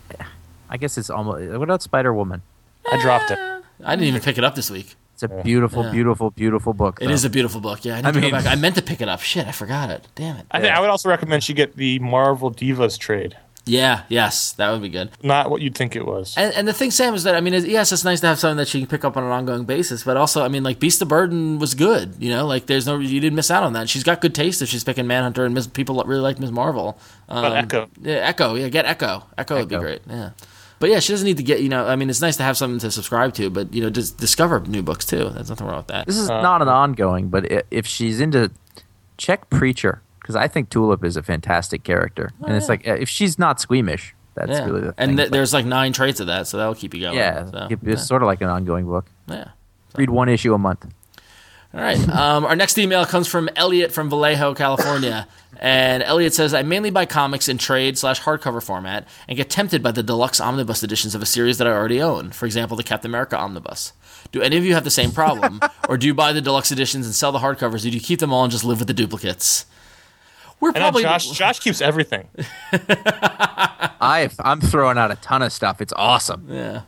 I guess it's almost. What about Spider Woman? I dropped it. I didn't even pick it up this week. It's a beautiful, Yeah. beautiful, beautiful book. It though. is a beautiful book. Yeah, I, need I to mean- go back. I meant to pick it up. Shit, I forgot it. Damn it. I think I would also recommend she get the Marvel Divas trade. Yeah, yes, that would be good. Not what you'd think it was. And, and the thing, Sam, is that I mean, it, yes, it's nice to have something that she can pick up on an ongoing basis, but also, I mean, like Beast of Burden was good. You know, like there's no you didn't miss out on that. She's got good taste if she's picking Manhunter, and Miss, people really like Miss Marvel. Um, But Echo. yeah, Echo, yeah, get Echo. Echo would be great. Yeah, but yeah, she doesn't need to get. You know, I mean, it's nice to have something to subscribe to, but you know, just discover new books too. There's nothing wrong with that. This is Uh, not an ongoing, but if she's into, check Preacher because I think Tulip is a fantastic character, and it's like uh, if she's not squeamish, that's Oh, yeah, really the and th- there's like nine traits of that, so that'll keep you going. yeah, so, it's yeah. sort of like an ongoing book. yeah. Read one issue a month. All right. Um, our next email comes from Elliot from Vallejo, California. And Elliot says, I mainly buy comics in trade slash hardcover format and get tempted by the deluxe omnibus editions of a series that I already own. For example, the Captain America omnibus. Do any of you have the same problem? or do you buy the deluxe editions and sell the hardcovers? Or do you keep them all and just live with the duplicates? We're I know probably. Josh. Josh keeps everything. I I'm throwing out a ton of stuff. It's awesome. Yeah.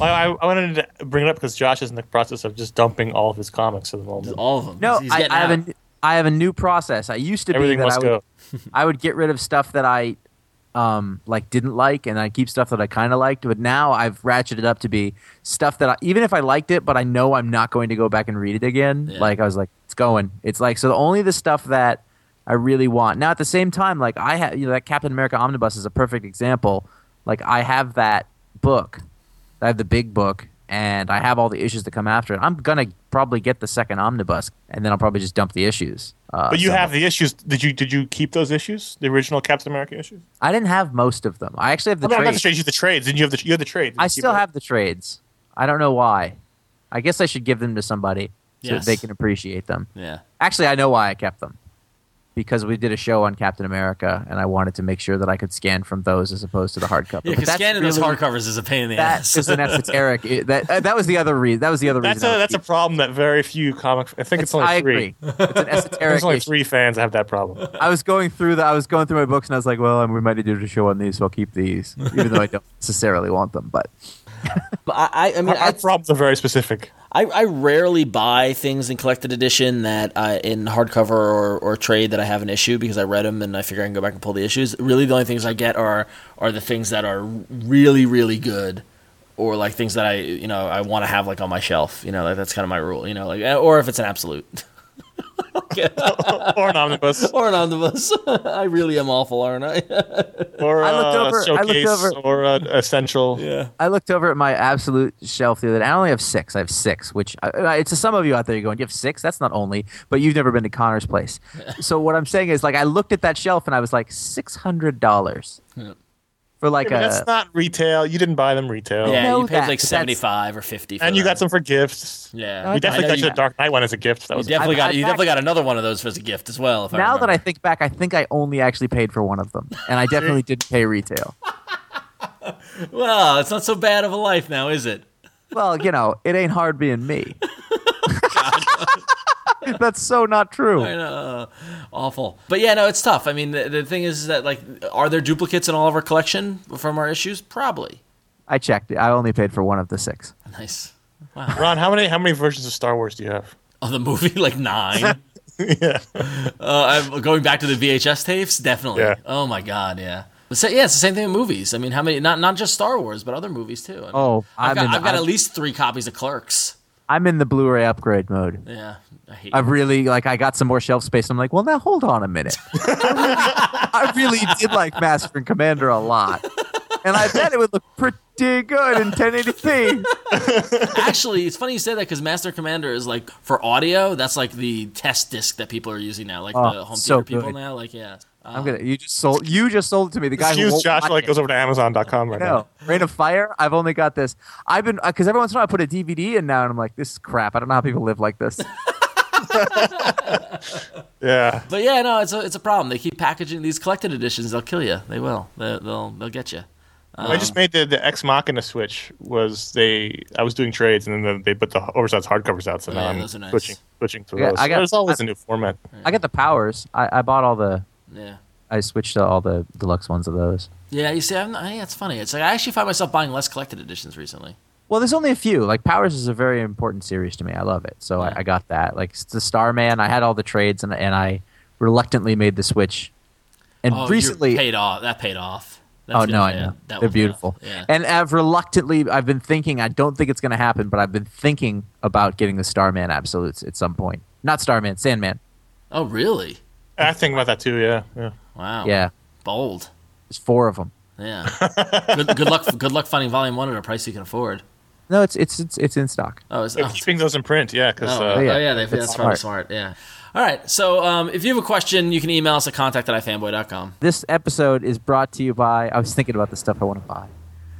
I, I, I wanted to bring it up because Josh is in the process of just dumping all of his comics at the moment. All of them. No, He's I, I have a I have a new process. I used to Everything be that must I would, go. I would get rid of stuff that I um like didn't like and I keep stuff that I kind of liked but now I've ratcheted up to be stuff that I, even if I liked it but I know I'm not going to go back and read it again Yeah. like I was like it's going it's like so only the stuff that I really want now at the same time like I have you know that Captain America omnibus is a perfect example like I have that book I have the big book and I have all the issues that come after it I'm gonna probably get the second omnibus and then I'll probably just dump the issues uh, But you somewhere. have the issues. Did you did you keep those issues? The original Captain America issues? I didn't have most of them. I actually have the I mean, not the trades. trades. You have the trades. Did you have the you have the trades? I still have the trades. I don't know why. I guess I should give them to somebody so Yes. that they can appreciate them. Yeah. Actually, I know why I kept them. Because we did a show on Captain America, and I wanted to make sure that I could scan from those as opposed to the hardcover. Yeah, because that's scanning those hardcovers is a pain in the That ass. is an esoteric. it- that uh, that was the other reason. That was the other That's reason. I a was that's a problem that very few comic. I think it's, only I three. agree. It's an esoteric. There's only issue. three fans that have that problem. I was going through the I was going through my books and I was like, well, we might need to do a show on these, so I'll keep these, even though I don't necessarily want them. But But I, I, I mean, Our, our problems are very specific. I, I rarely buy things in collected edition that I, in hardcover or, or trade that I have an issue because I read them and I figure I can go back and pull the issues. Really, the only things I get are are the things that are really really good, or like things that I you know I want to have like on my shelf. You know, like that's kind of my rule. You know, like eh, or if it's an absolute. or an omnibus, or an omnibus. I really am awful, aren't I? or I looked a over- I looked showcase, over- or an essential. yeah. I looked over at my absolute shelf the other day. I only have six. I have six, which it's to some of you out there. You're going, you have six? That's not only, but you've never been to Conor's place. so what I'm saying is, like, I looked at that shelf and I was like, six hundred dollars Yeah. For like I mean, a. that's not retail. You didn't buy them retail. Yeah, you paid that, like 75 or 50 for And you that. got some for gifts. Yeah. We I definitely got you- you the Dark Knight one as a gift. That You was definitely I- got I you back- definitely got another one of those as a gift as well. If I now that I think back, I think I only actually paid for one of them, and I definitely didn't pay retail. well, it's not so bad of a life now, is it? Well, you know, it ain't hard being me. That's so not true. I know. Awful. But yeah, no, it's tough. I mean, the, the thing is that like, are there duplicates in all of our collection from our issues? Probably. I checked. I only paid for one of the six. Nice. Wow. Ron, how many how many versions of Star Wars do you have? Oh, the movie like nine. yeah. Uh, I'm going back to the VHS tapes. Definitely. Yeah. Oh my god. Yeah. But sa- yeah, it's the same thing with movies. I mean, how many? Not not just Star Wars, but other movies too. I mean, Oh, I've I'm got, in I've got at I'm- least three copies of Clerks. I'm in the Blu-ray upgrade mode. Yeah, I hate. I've really like I got some more shelf space. I'm like, well, now hold on a minute. I, really, I really did like Master and Commander a lot, and I bet it would look pretty good in 1080p. Actually, it's funny you say that because Master Commander is like for audio. That's like the test disc that people are using now, like Oh, the home so theater people now. Like, yeah. I'm gonna. You just sold. You just sold it to me. The guy who Excuse won't Josh like it. goes over to Amazon.com right now. Reign of Fire. I've only got this. I've been uh, because every once in a while I put a DVD in now, and I'm like, this is crap. I don't know how people live like this. Yeah. But yeah, no, it's a it's a problem. They keep packaging these collected editions. They'll kill you. They will. They, they'll they'll get you. I just um, made the, the Ex Machina switch. Was they? I was doing trades, and then they put the oversized hardcovers out. So oh, now Yeah, I'm those are nice. switching switching to Yeah, those. I got- There's always I- a new format. I got the powers. I, I bought all the. Yeah. I switched to all the deluxe ones of those. Yeah, you see, I'm, I, it's funny. It's like I actually find myself buying less collected editions recently. Well, there's only a few. Like Powers is a very important series to me. I love it, so Yeah. I, I got that. Like s- the Starman, I had all the trades, and and I reluctantly made the switch. And Oh, recently, paid off. That paid off. That's oh good, no, I know That they're was beautiful. Yeah. And I've reluctantly, I've been thinking. I don't think it's going to happen, but I've been thinking about getting the Starman absolutes at some point. Not Starman, Sandman. oh really? I think about that too. Yeah. Yeah. Wow. Yeah, Bold. there's four of them. Yeah. good, good luck. Good luck finding Volume One at a price you can afford. No, it's it's it's, it's in stock. Oh, it's, oh, keeping those in print. Yeah. Because Oh, uh, oh, yeah. yeah, they, That's that's probably smart. smart. Yeah. All right. So um, if you have a question, you can email us at contact at ifanboy.com. This episode is brought to you by. I was thinking about the stuff I want to buy.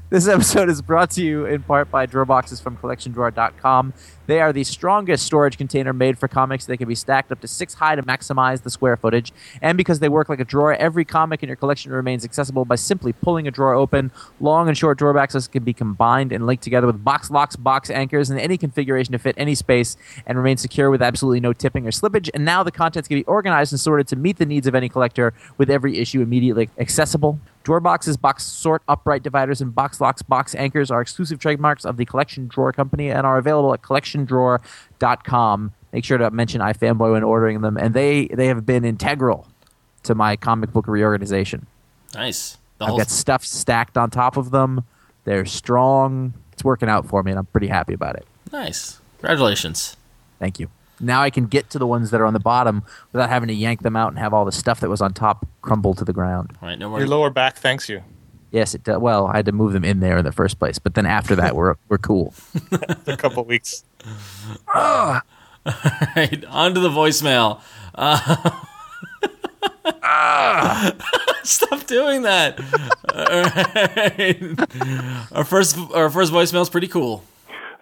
This episode is brought to you in part by Drawer Boxes from CollectionDrawer.com. They are the strongest storage container made for comics. They can be stacked up to six high to maximize the square footage. And because they work like a drawer, every comic in your collection remains accessible by simply pulling a drawer open. Long and short drawer boxes can be combined and linked together with box locks, box anchors, and any configuration to fit any space and remain secure with absolutely no tipping or slippage. And now the contents can be organized and sorted to meet the needs of any collector with every issue immediately accessible. Drawer boxes, box sort, upright dividers, and box locks, box anchors are exclusive trademarks of the Collection Drawer Company and are available at collectiondrawer.com. Make sure to mention iFanboy when ordering them, and they they have been integral to my comic book reorganization. Nice. The I've got stuff stacked on top of them. They're strong. It's working out for me, and I'm pretty happy about it. nice. Congratulations. Thank you. Now I can get to the ones that are on the bottom without having to yank them out and have all the stuff that was on top crumble to the ground. All right. No more. your lower back thanks you. Yes, it does. Well, I had to move them in there in the first place, but then after that, we're we're cool. A couple weeks. All right. On to the voicemail. Uh, Stop doing that. All right. Our first our first voicemail is pretty cool.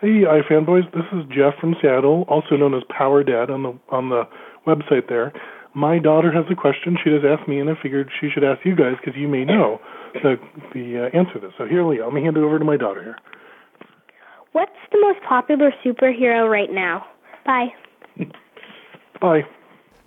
Hey, iFanboys. This is Jeff from Seattle, also known as Power Dad on the on the website there. My daughter has a question. She just asked me, and I figured she should ask you guys because you may know the the uh, answer to this. So here, Leah, let me hand it over to my daughter here. What's the most popular superhero right now? Bye. Bye.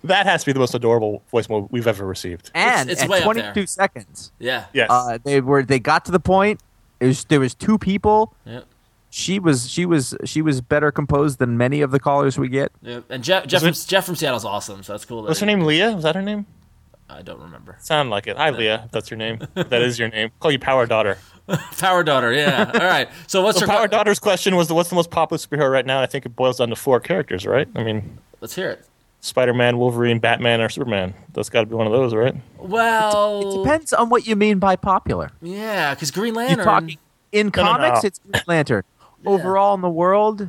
That has to be the most adorable voicemail we've ever received. And it's at way up 22 there. seconds, Yeah. Yes. uh, they were they got to the point. It was there was two people. Yep. She was she was she was better composed than many of the callers we get. Yep. And Jeff Jeff from, Jeff from Seattle's awesome, so that's cool. that What's her name? Leah? Was that her name? I don't remember. Sound like it. Hi, Leah. That's your name. That is your name. Call you Power Daughter. Power daughter. Yeah. All right. So what's So your Power Daughter's question was the, what's the most popular superhero right now? I think it boils down to four characters, right? I mean, Let's hear it. Spider-Man, Wolverine, Batman, or Superman. That's got to be one of those, right? Well, It depends on what you mean by popular. yeah, because Green You Lantern. talking in No, no, comics? no. It's Green Lantern. Overall in the world,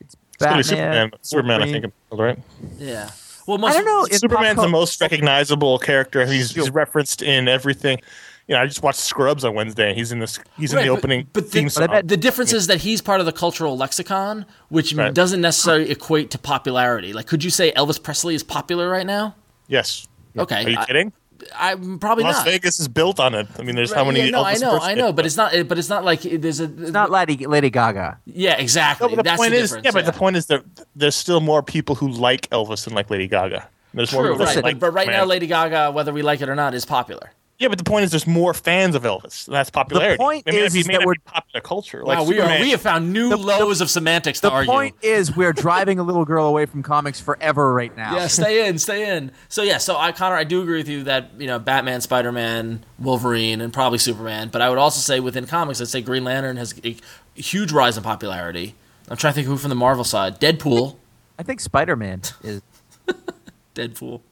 it's It's Batman. Superman. Superman, I Wolverine. think, right? Yeah. Well, most, I don't know. Superman's pop the most recognizable character. He's, he's referenced in everything. You know, I just watched Scrubs on Wednesday. He's in this. He's Right, in the but- opening but the- theme but song. I The difference is that he's part of the cultural lexicon, which Right. doesn't necessarily equate to popularity. Like, could you say Elvis Presley is popular right now? yes. Okay, Are you I, kidding? I'm probably not. Las not. Vegas is built on it. I mean, there's how many? yeah, no, I Elvis know, birthdays- I know, but it's not. But it's not like there's a. It's not Lady, Lady Gaga. Yeah, exactly. No, but the That's point the is, difference. yeah, but the point is that there's still more people who like Elvis than like Lady Gaga. There's True, people that right. like but right now. Lady Gaga, whether we like it or not, is popular. Yeah, but the point is, there's more fans of Elvis. And that's popularity. The point I mean, is- it is that we're- popular culture. Wow, Like we are. We have found new The- lows of semantics to The argue. point is, we're driving a little girl away from comics forever right now. Yeah, stay in, stay in. So yeah, so I Conor, I do agree with you that you know Batman, Spider Man, Wolverine, and probably Superman. But I would also say within comics, I'd say Green Lantern has a huge rise in popularity. I'm trying to think who from the Marvel side. Deadpool. I think Spider Man is. Deadpool.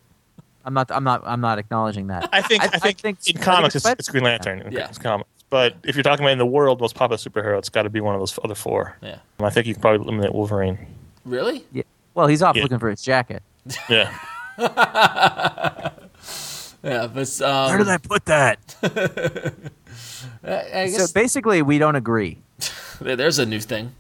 I'm not. I'm not. I'm not acknowledging that. I think. I, think, think, in Spider- comics, it's, it's Green Lantern. in Yeah. it's comics. But if you're talking about in the world, most popular superhero, it's got to be one of those other four. Yeah. And I think you can probably eliminate Wolverine. Really? Yeah. Well, he's off Yeah. looking for his jacket. Yeah. Yeah, but um, Where did I put that? I, I So basically, we don't agree. there's a new thing.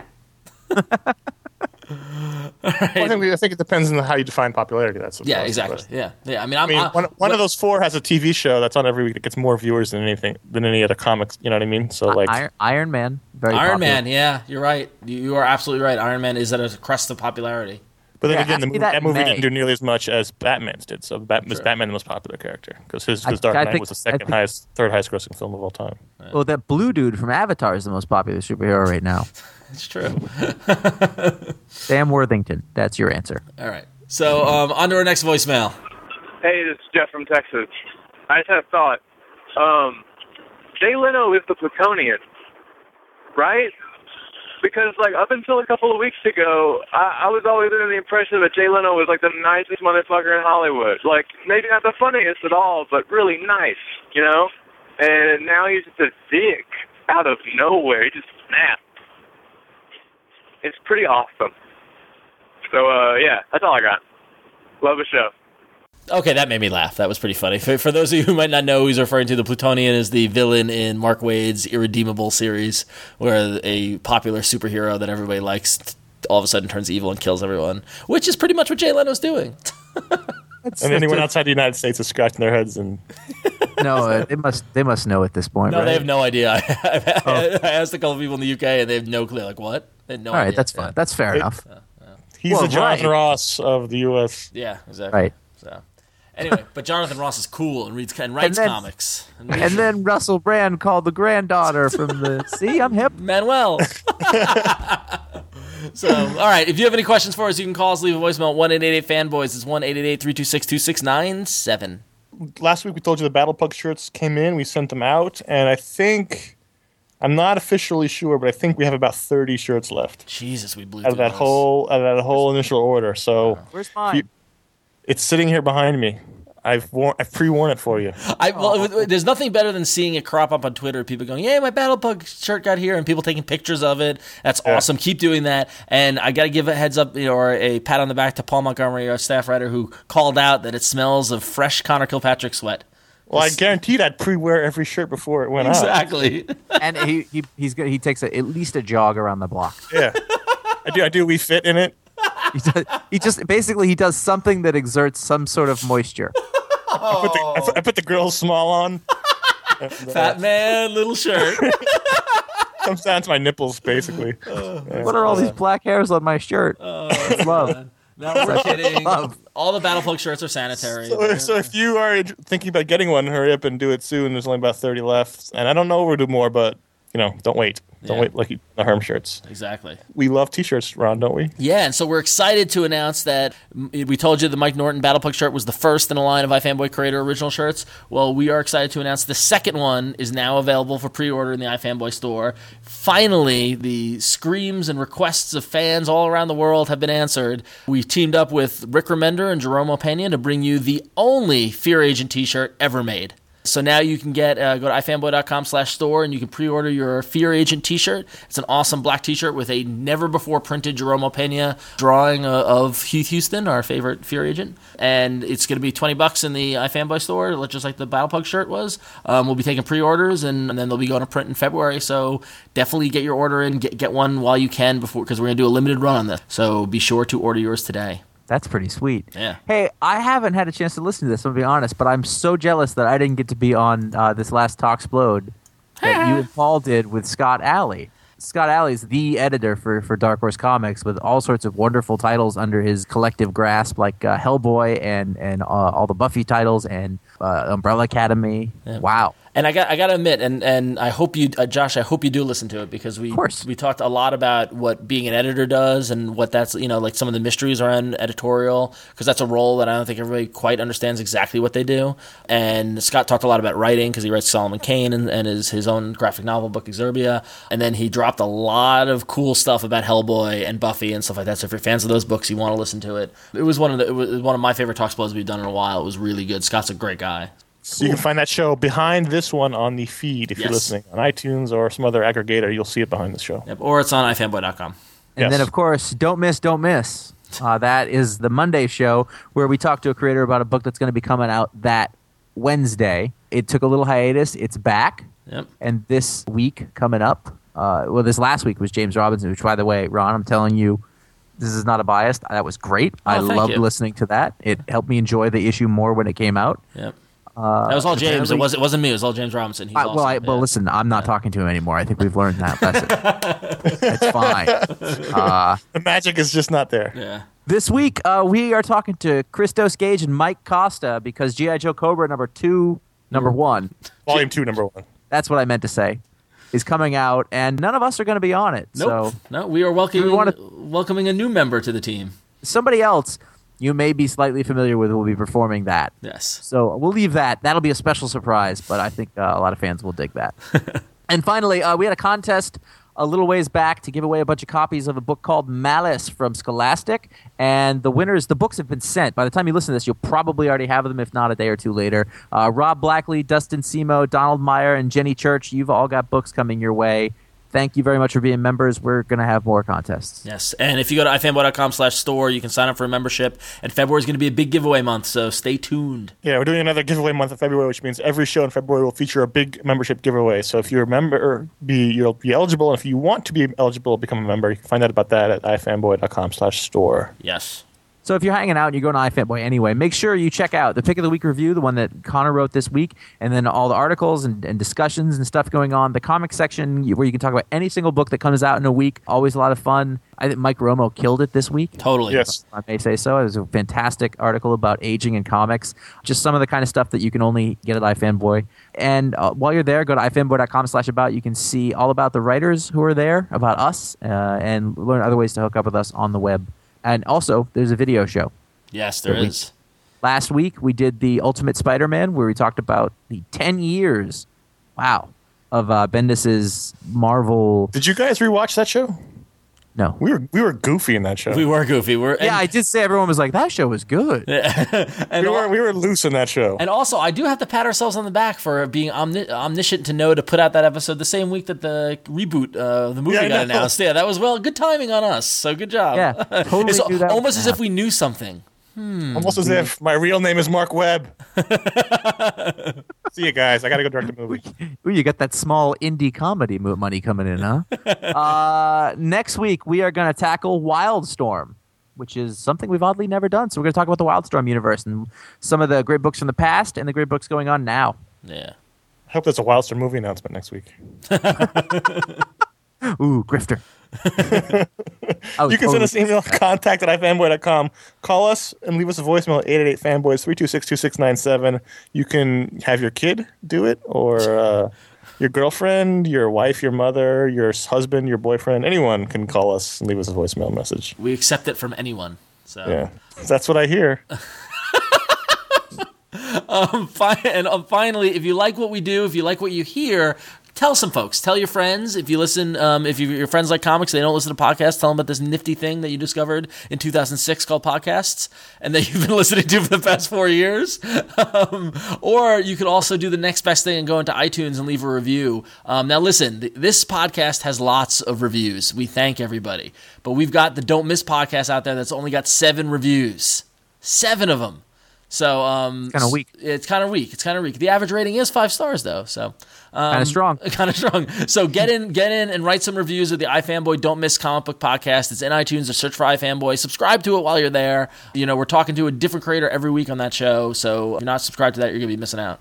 Well, I, think, I think it depends on how you define popularity. That's Yeah, that's the exactly. Yeah, yeah. I mean, I'm, I mean, I- one, one of those four has a TV show that's on every week that gets more viewers than anything than any other comics. You know what I mean? So like, Iron, Iron Man. Very Iron popular. Man. Yeah, you're right. You, you are absolutely right. Iron Man is at a crest of popularity. but then Yeah, again, the movie, that that, movie May. didn't do nearly as much as Batman's did. So Bat, was Batman the most popular character because his, I- Dark Knight think- was the second think- highest, third highest grossing film of all time. Well, that blue dude from Avatar is the most popular superhero right now. It's true. Sam Worthington. That's your answer. All right. So um, on to our next voicemail. Hey, this is Jeff from Texas. I just had a thought. Um, Jay Leno is the Plutonian, right? Because like up until a couple of weeks ago, I, I was always under the impression that Jay Leno was like the nicest motherfucker in Hollywood. Like maybe not the funniest at all, but really nice, you know. And now he's just a dick out of nowhere. He just snapped. It's pretty awesome. So uh, yeah, that's all I got. Love the show. Okay, that made me laugh. That was pretty funny. For, for those of you who might not know, he's referring to the Plutonian as the villain in Mark Waid's Irredeemable series, where a popular superhero that everybody likes all of a sudden turns evil and kills everyone, which is pretty much what Jay Leno's doing. And anyone outside the United States is scratching their heads and No, uh, they must. They must know at this point, No, right? they have no idea. I, I asked a couple people in the UK, and they have no clue. Like what? They had no All right, idea. that's fine. That's fair enough. he's Well, the Jonathan right. Ross of the U.S. Yeah, exactly. Right. So, anyway, but Jonathan Ross is cool and reads and writes then- comics. And, And then Russell Brand called the granddaughter from the. See, I'm hip. Manuel. so, all right. If you have any questions for us, you can call us. Leave a voicemail. One eight eight eight fanboys. It's one eight eight eight three two six two six nine seven. last week we told you the Battle Pug shirts came in. We sent them out, and I think I'm not officially sure, but I think we have about 30 shirts left Jesus, we blew out of that those. whole out of that whole initial order. So Where's mine? it's sitting here behind me. I've war- I've pre-worn it for you. I, well, it- it- there's nothing better than seeing it crop up on Twitter. People going, "Yeah, my Battle Pug shirt got here," and people taking pictures of it. That's Yeah. awesome. Keep doing that. And I got to give a heads up, you know, or a pat on the back to Paul Montgomery, our staff writer, who called out that it smells of fresh Conor Kilpatrick sweat. Well, I guaranteed I'd pre-wear every shirt before it went out. Exactly. and he, he he's good. He takes a, at least a jog around the block. Yeah, I do. I do. We fit in it. He, does, he just basically he does something that exerts some sort of moisture. I put the I put, I put the grill small on. Fat man, little shirt. Comes down to my nipples, basically. What are all these black hairs on my shirt? Oh, it's love. No, we're kidding. All the Battle Pug shirts are sanitary. So, so if you are thinking about getting one, hurry up and do it soon. There's only about 30 left, and I don't know if we'll do more, but you know, don't wait. Don't Yeah. wait like the Herm shirts. Exactly. We love T-shirts, Ron, don't we? Yeah, and so we're excited to announce that we told you the Mike Norton Battle Pug shirt was the first in a line of iFanboy Creator original shirts. Well, we are excited to announce the second one is now available for pre-order in the iFanboy store. Finally, the screams and requests of fans all around the world have been answered. We've teamed up with Rick Remender and Jerome Opena to bring you the only Fear Agent t-shirt ever made. So now you can get uh, go to ifanboy.com slash store and you can pre-order your Fear Agent T-shirt. It's an awesome black T-shirt with a never before printed Jerome Opena drawing uh, of Heath Houston, our favorite Fear Agent, and it's going to be twenty bucks in the iFanboy store, just like the Battle Pug shirt was. Um, we'll be taking pre-orders and, and then they'll be going to print in February. So definitely get your order in, get get one while you can before because we're going to do a limited run on this. So be sure to order yours today. That's pretty sweet. Yeah. Hey, I haven't had a chance to listen to this. I'm gonna be honest, but I'm so jealous that I didn't get to be on uh, this last Talk Explode that you and Paul did with Scott Allie. Scott Allie is the editor for, for Dark Horse Comics with all sorts of wonderful titles under his collective grasp, like uh, Hellboy and and uh, all the Buffy titles and uh, Umbrella Academy. Wow. And I got I got to admit, and and I hope you, uh, Josh, I hope you do listen to it because we we talked a lot about what being an editor does and what that's you know like some of the mysteries around editorial because that's a role that I don't think everybody quite understands exactly what they do. And Scott talked a lot about writing because he writes Solomon Kane and, and his his own graphic novel book Exurbia, and then he dropped a lot of cool stuff about Hellboy and Buffy and stuff like that. So if you're fans of those books, you want to listen to it. It was one of the it was one of my favorite talk explodes we've done in a while. It was really good. Scott's a great guy. So you can find that show behind this one on the feed if you're listening on iTunes or some other aggregator. You'll see it behind the show. Yep. Or it's on ifanboy.com. And Yes. then, of course, don't miss, don't miss. Uh, that is the Monday show where we talk to a creator about a book that's going to be coming out that Wednesday. It took a little hiatus. It's back. Yep. And this week coming up, uh, well, this last week was James Robinson, which, by the way, Ron, I'm telling you, this is not a bias. That was great. I Oh, thank loved you. listening to that. It helped me enjoy the issue more when it came out. Yep. that was all James. It was it wasn't me. It was all James Robinson. He's I, awesome. well, I, yeah. well, listen, I'm not talking to him anymore. I think we've learned that lesson. it's fine. Uh, The magic is just not there. yeah. This week, uh, we are talking to Christos Gage and Mike Costa because G.I. Joe Cobra number two, number one, Volume two, number one. that's what I meant to say, is coming out, and none of us are going to be on it. Nope. So no, we are welcoming we wanna- welcoming a new member to the team. somebody else you may be slightly familiar with will be performing that. Yes. So we'll leave that. That'll be a special surprise, but I think uh, a lot of fans will dig that. and finally, uh, we had a contest a little ways back to give away a bunch of copies of a book called Malice from Scholastic. And the winners, the books have been sent. By the time you listen to this, you'll probably already have them, if not a day or two later. Uh, Rob Blackley, Dustin Simo, Donald Meyer, and Jenny Church, you've all got books coming your way. Thank you very much for being members. We're going to have more contests. Yes. And if you go to ifanboy.com slash store, you can sign up for a membership. And February is going to be a big giveaway month, so stay tuned. Yeah, we're doing another giveaway month in February, which means every show in February will feature a big membership giveaway. So if you're a member, be you'll be eligible, and if you want to be eligible, to become a member. You can find out about that at ifanboy.com/store. Yes. So if you're hanging out and you're going to iFanboy anyway, make sure you check out the Pick of the Week review, the one that Conor wrote this week, and then all the articles and, and discussions and stuff going on. The comic section where you can talk about any single book that comes out in a week. Always a lot of fun. I think Mike Romo killed it this week. Totally. Yes. I may say so. It was a fantastic article about aging in comics. Just some of the kind of stuff that you can only get at iFanboy. And uh, while you're there, go to ifanboy.com slash about. You can see all about the writers who are there, about us, uh, and learn other ways to hook up with us on the web. And also, there's a video show. Yes, there is. We- Last week, we did the Ultimate Spider Man, where we talked about the 10 years, wow, of uh, Bendis's Marvel. Did you guys rewatch that show? No. We were we were goofy in that show. We were goofy. We're and, Yeah, I did say everyone was like, that show was good. and, we were al- we were loose in that show. and also, I do have to pat ourselves on the back for being omni- omniscient to know to put out that episode the same week that the reboot, uh, the movie Yeah, got announced. Yeah, that was well, good timing on us. So good job. Yeah, totally it's knew that almost gonna as if we knew something. Almost as if my real name is Marc Webb. See you guys. I gotta go direct the movie. Ooh, you got that small indie comedy mo- money coming in, huh? uh, next week, we are going to tackle Wildstorm, which is something we've oddly never done. So we're going to talk about the Wildstorm universe and some of the great books from the past and the great books going on now. Yeah. I hope there's a Wildstorm movie announcement next week. Ooh, grifter. I was You can send us an email contact at ifanboy.com. Call us and leave us a voicemail at 888 fanboys 326 2697. You can have your kid do it or uh, your girlfriend, your wife, your mother, your husband, your boyfriend, anyone can call us and leave us a voicemail message. We accept it from anyone. So Yeah, that's what I hear. Fi- and um, finally, if you like what we do, if you like what you hear, tell some folks. Tell your friends. If you listen, um, if you, your friends like comics, they don't listen to podcasts. Tell them about this nifty thing that you discovered in 2006 called podcasts, and that you've been listening to for the past four years. Um, or you could also do the next best thing and go into iTunes and leave a review. Um, now, listen, th- this podcast has lots of reviews. We thank everybody, but we've got the Don't Miss podcast out there that's only got seven reviews. Seven of them. So um, Kinda weak. It's kind of weak. It's kind of weak. The average rating is five stars though. So um, Kinda strong. Kind of strong. So get in, get in, and write some reviews of the iFanboy Don't Miss Comic Book Podcast. It's in iTunes. Or search for iFanboy. Subscribe to it while you're there. You know we're talking to a different creator every week on that show. So if you're not subscribed to that, you're gonna be missing out.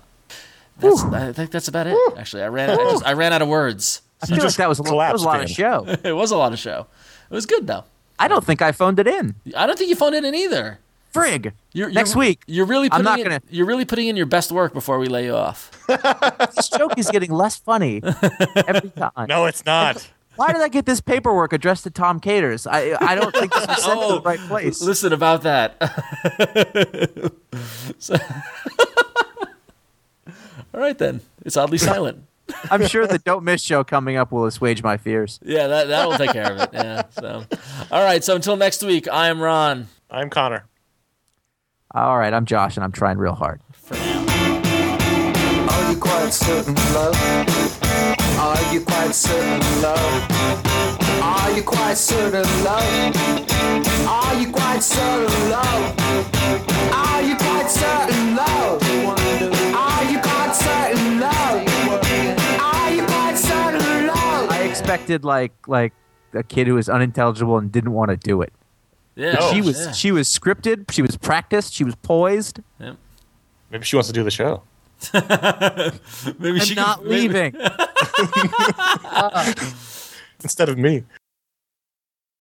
That's, I think that's about it. Actually, I ran. I, just, I ran out of words. I feel like that was, a that was a lot of show. It was a lot of show. It was good though. I don't think I phoned it in. I don't think you phoned it in either. Frig. You're, Next you're- week. You're really I'm putting not in, gonna- you're really putting in your best work before we lay you off. This joke is getting less funny every time. No, it's not. Why did I get this paperwork addressed to Tom Katers? I I don't think this was sent to the right oh, place. Listen about that. So- All right then. It's oddly silent. I'm sure the Don't Miss show coming up will assuage my fears. Yeah, that that'll take care of it. Yeah. So, all right. So until next week, I am Ron. I'm Conor. All right, I'm Josh, and I'm trying real hard. For now. Are you quite certain, love? Are you quite certain, love? Are you quite certain, love? Are you quite certain, love? Are you quite certain, love? Are you quite certain, love? Are you quite certain, love? I expected like like a kid who was unintelligible and didn't want to do it. Yeah. she oh, was Oh, yeah. she was scripted, she was practiced, she was poised. Maybe she wants to do the show. Maybe I'm she not could, maybe- leaving. Instead of me.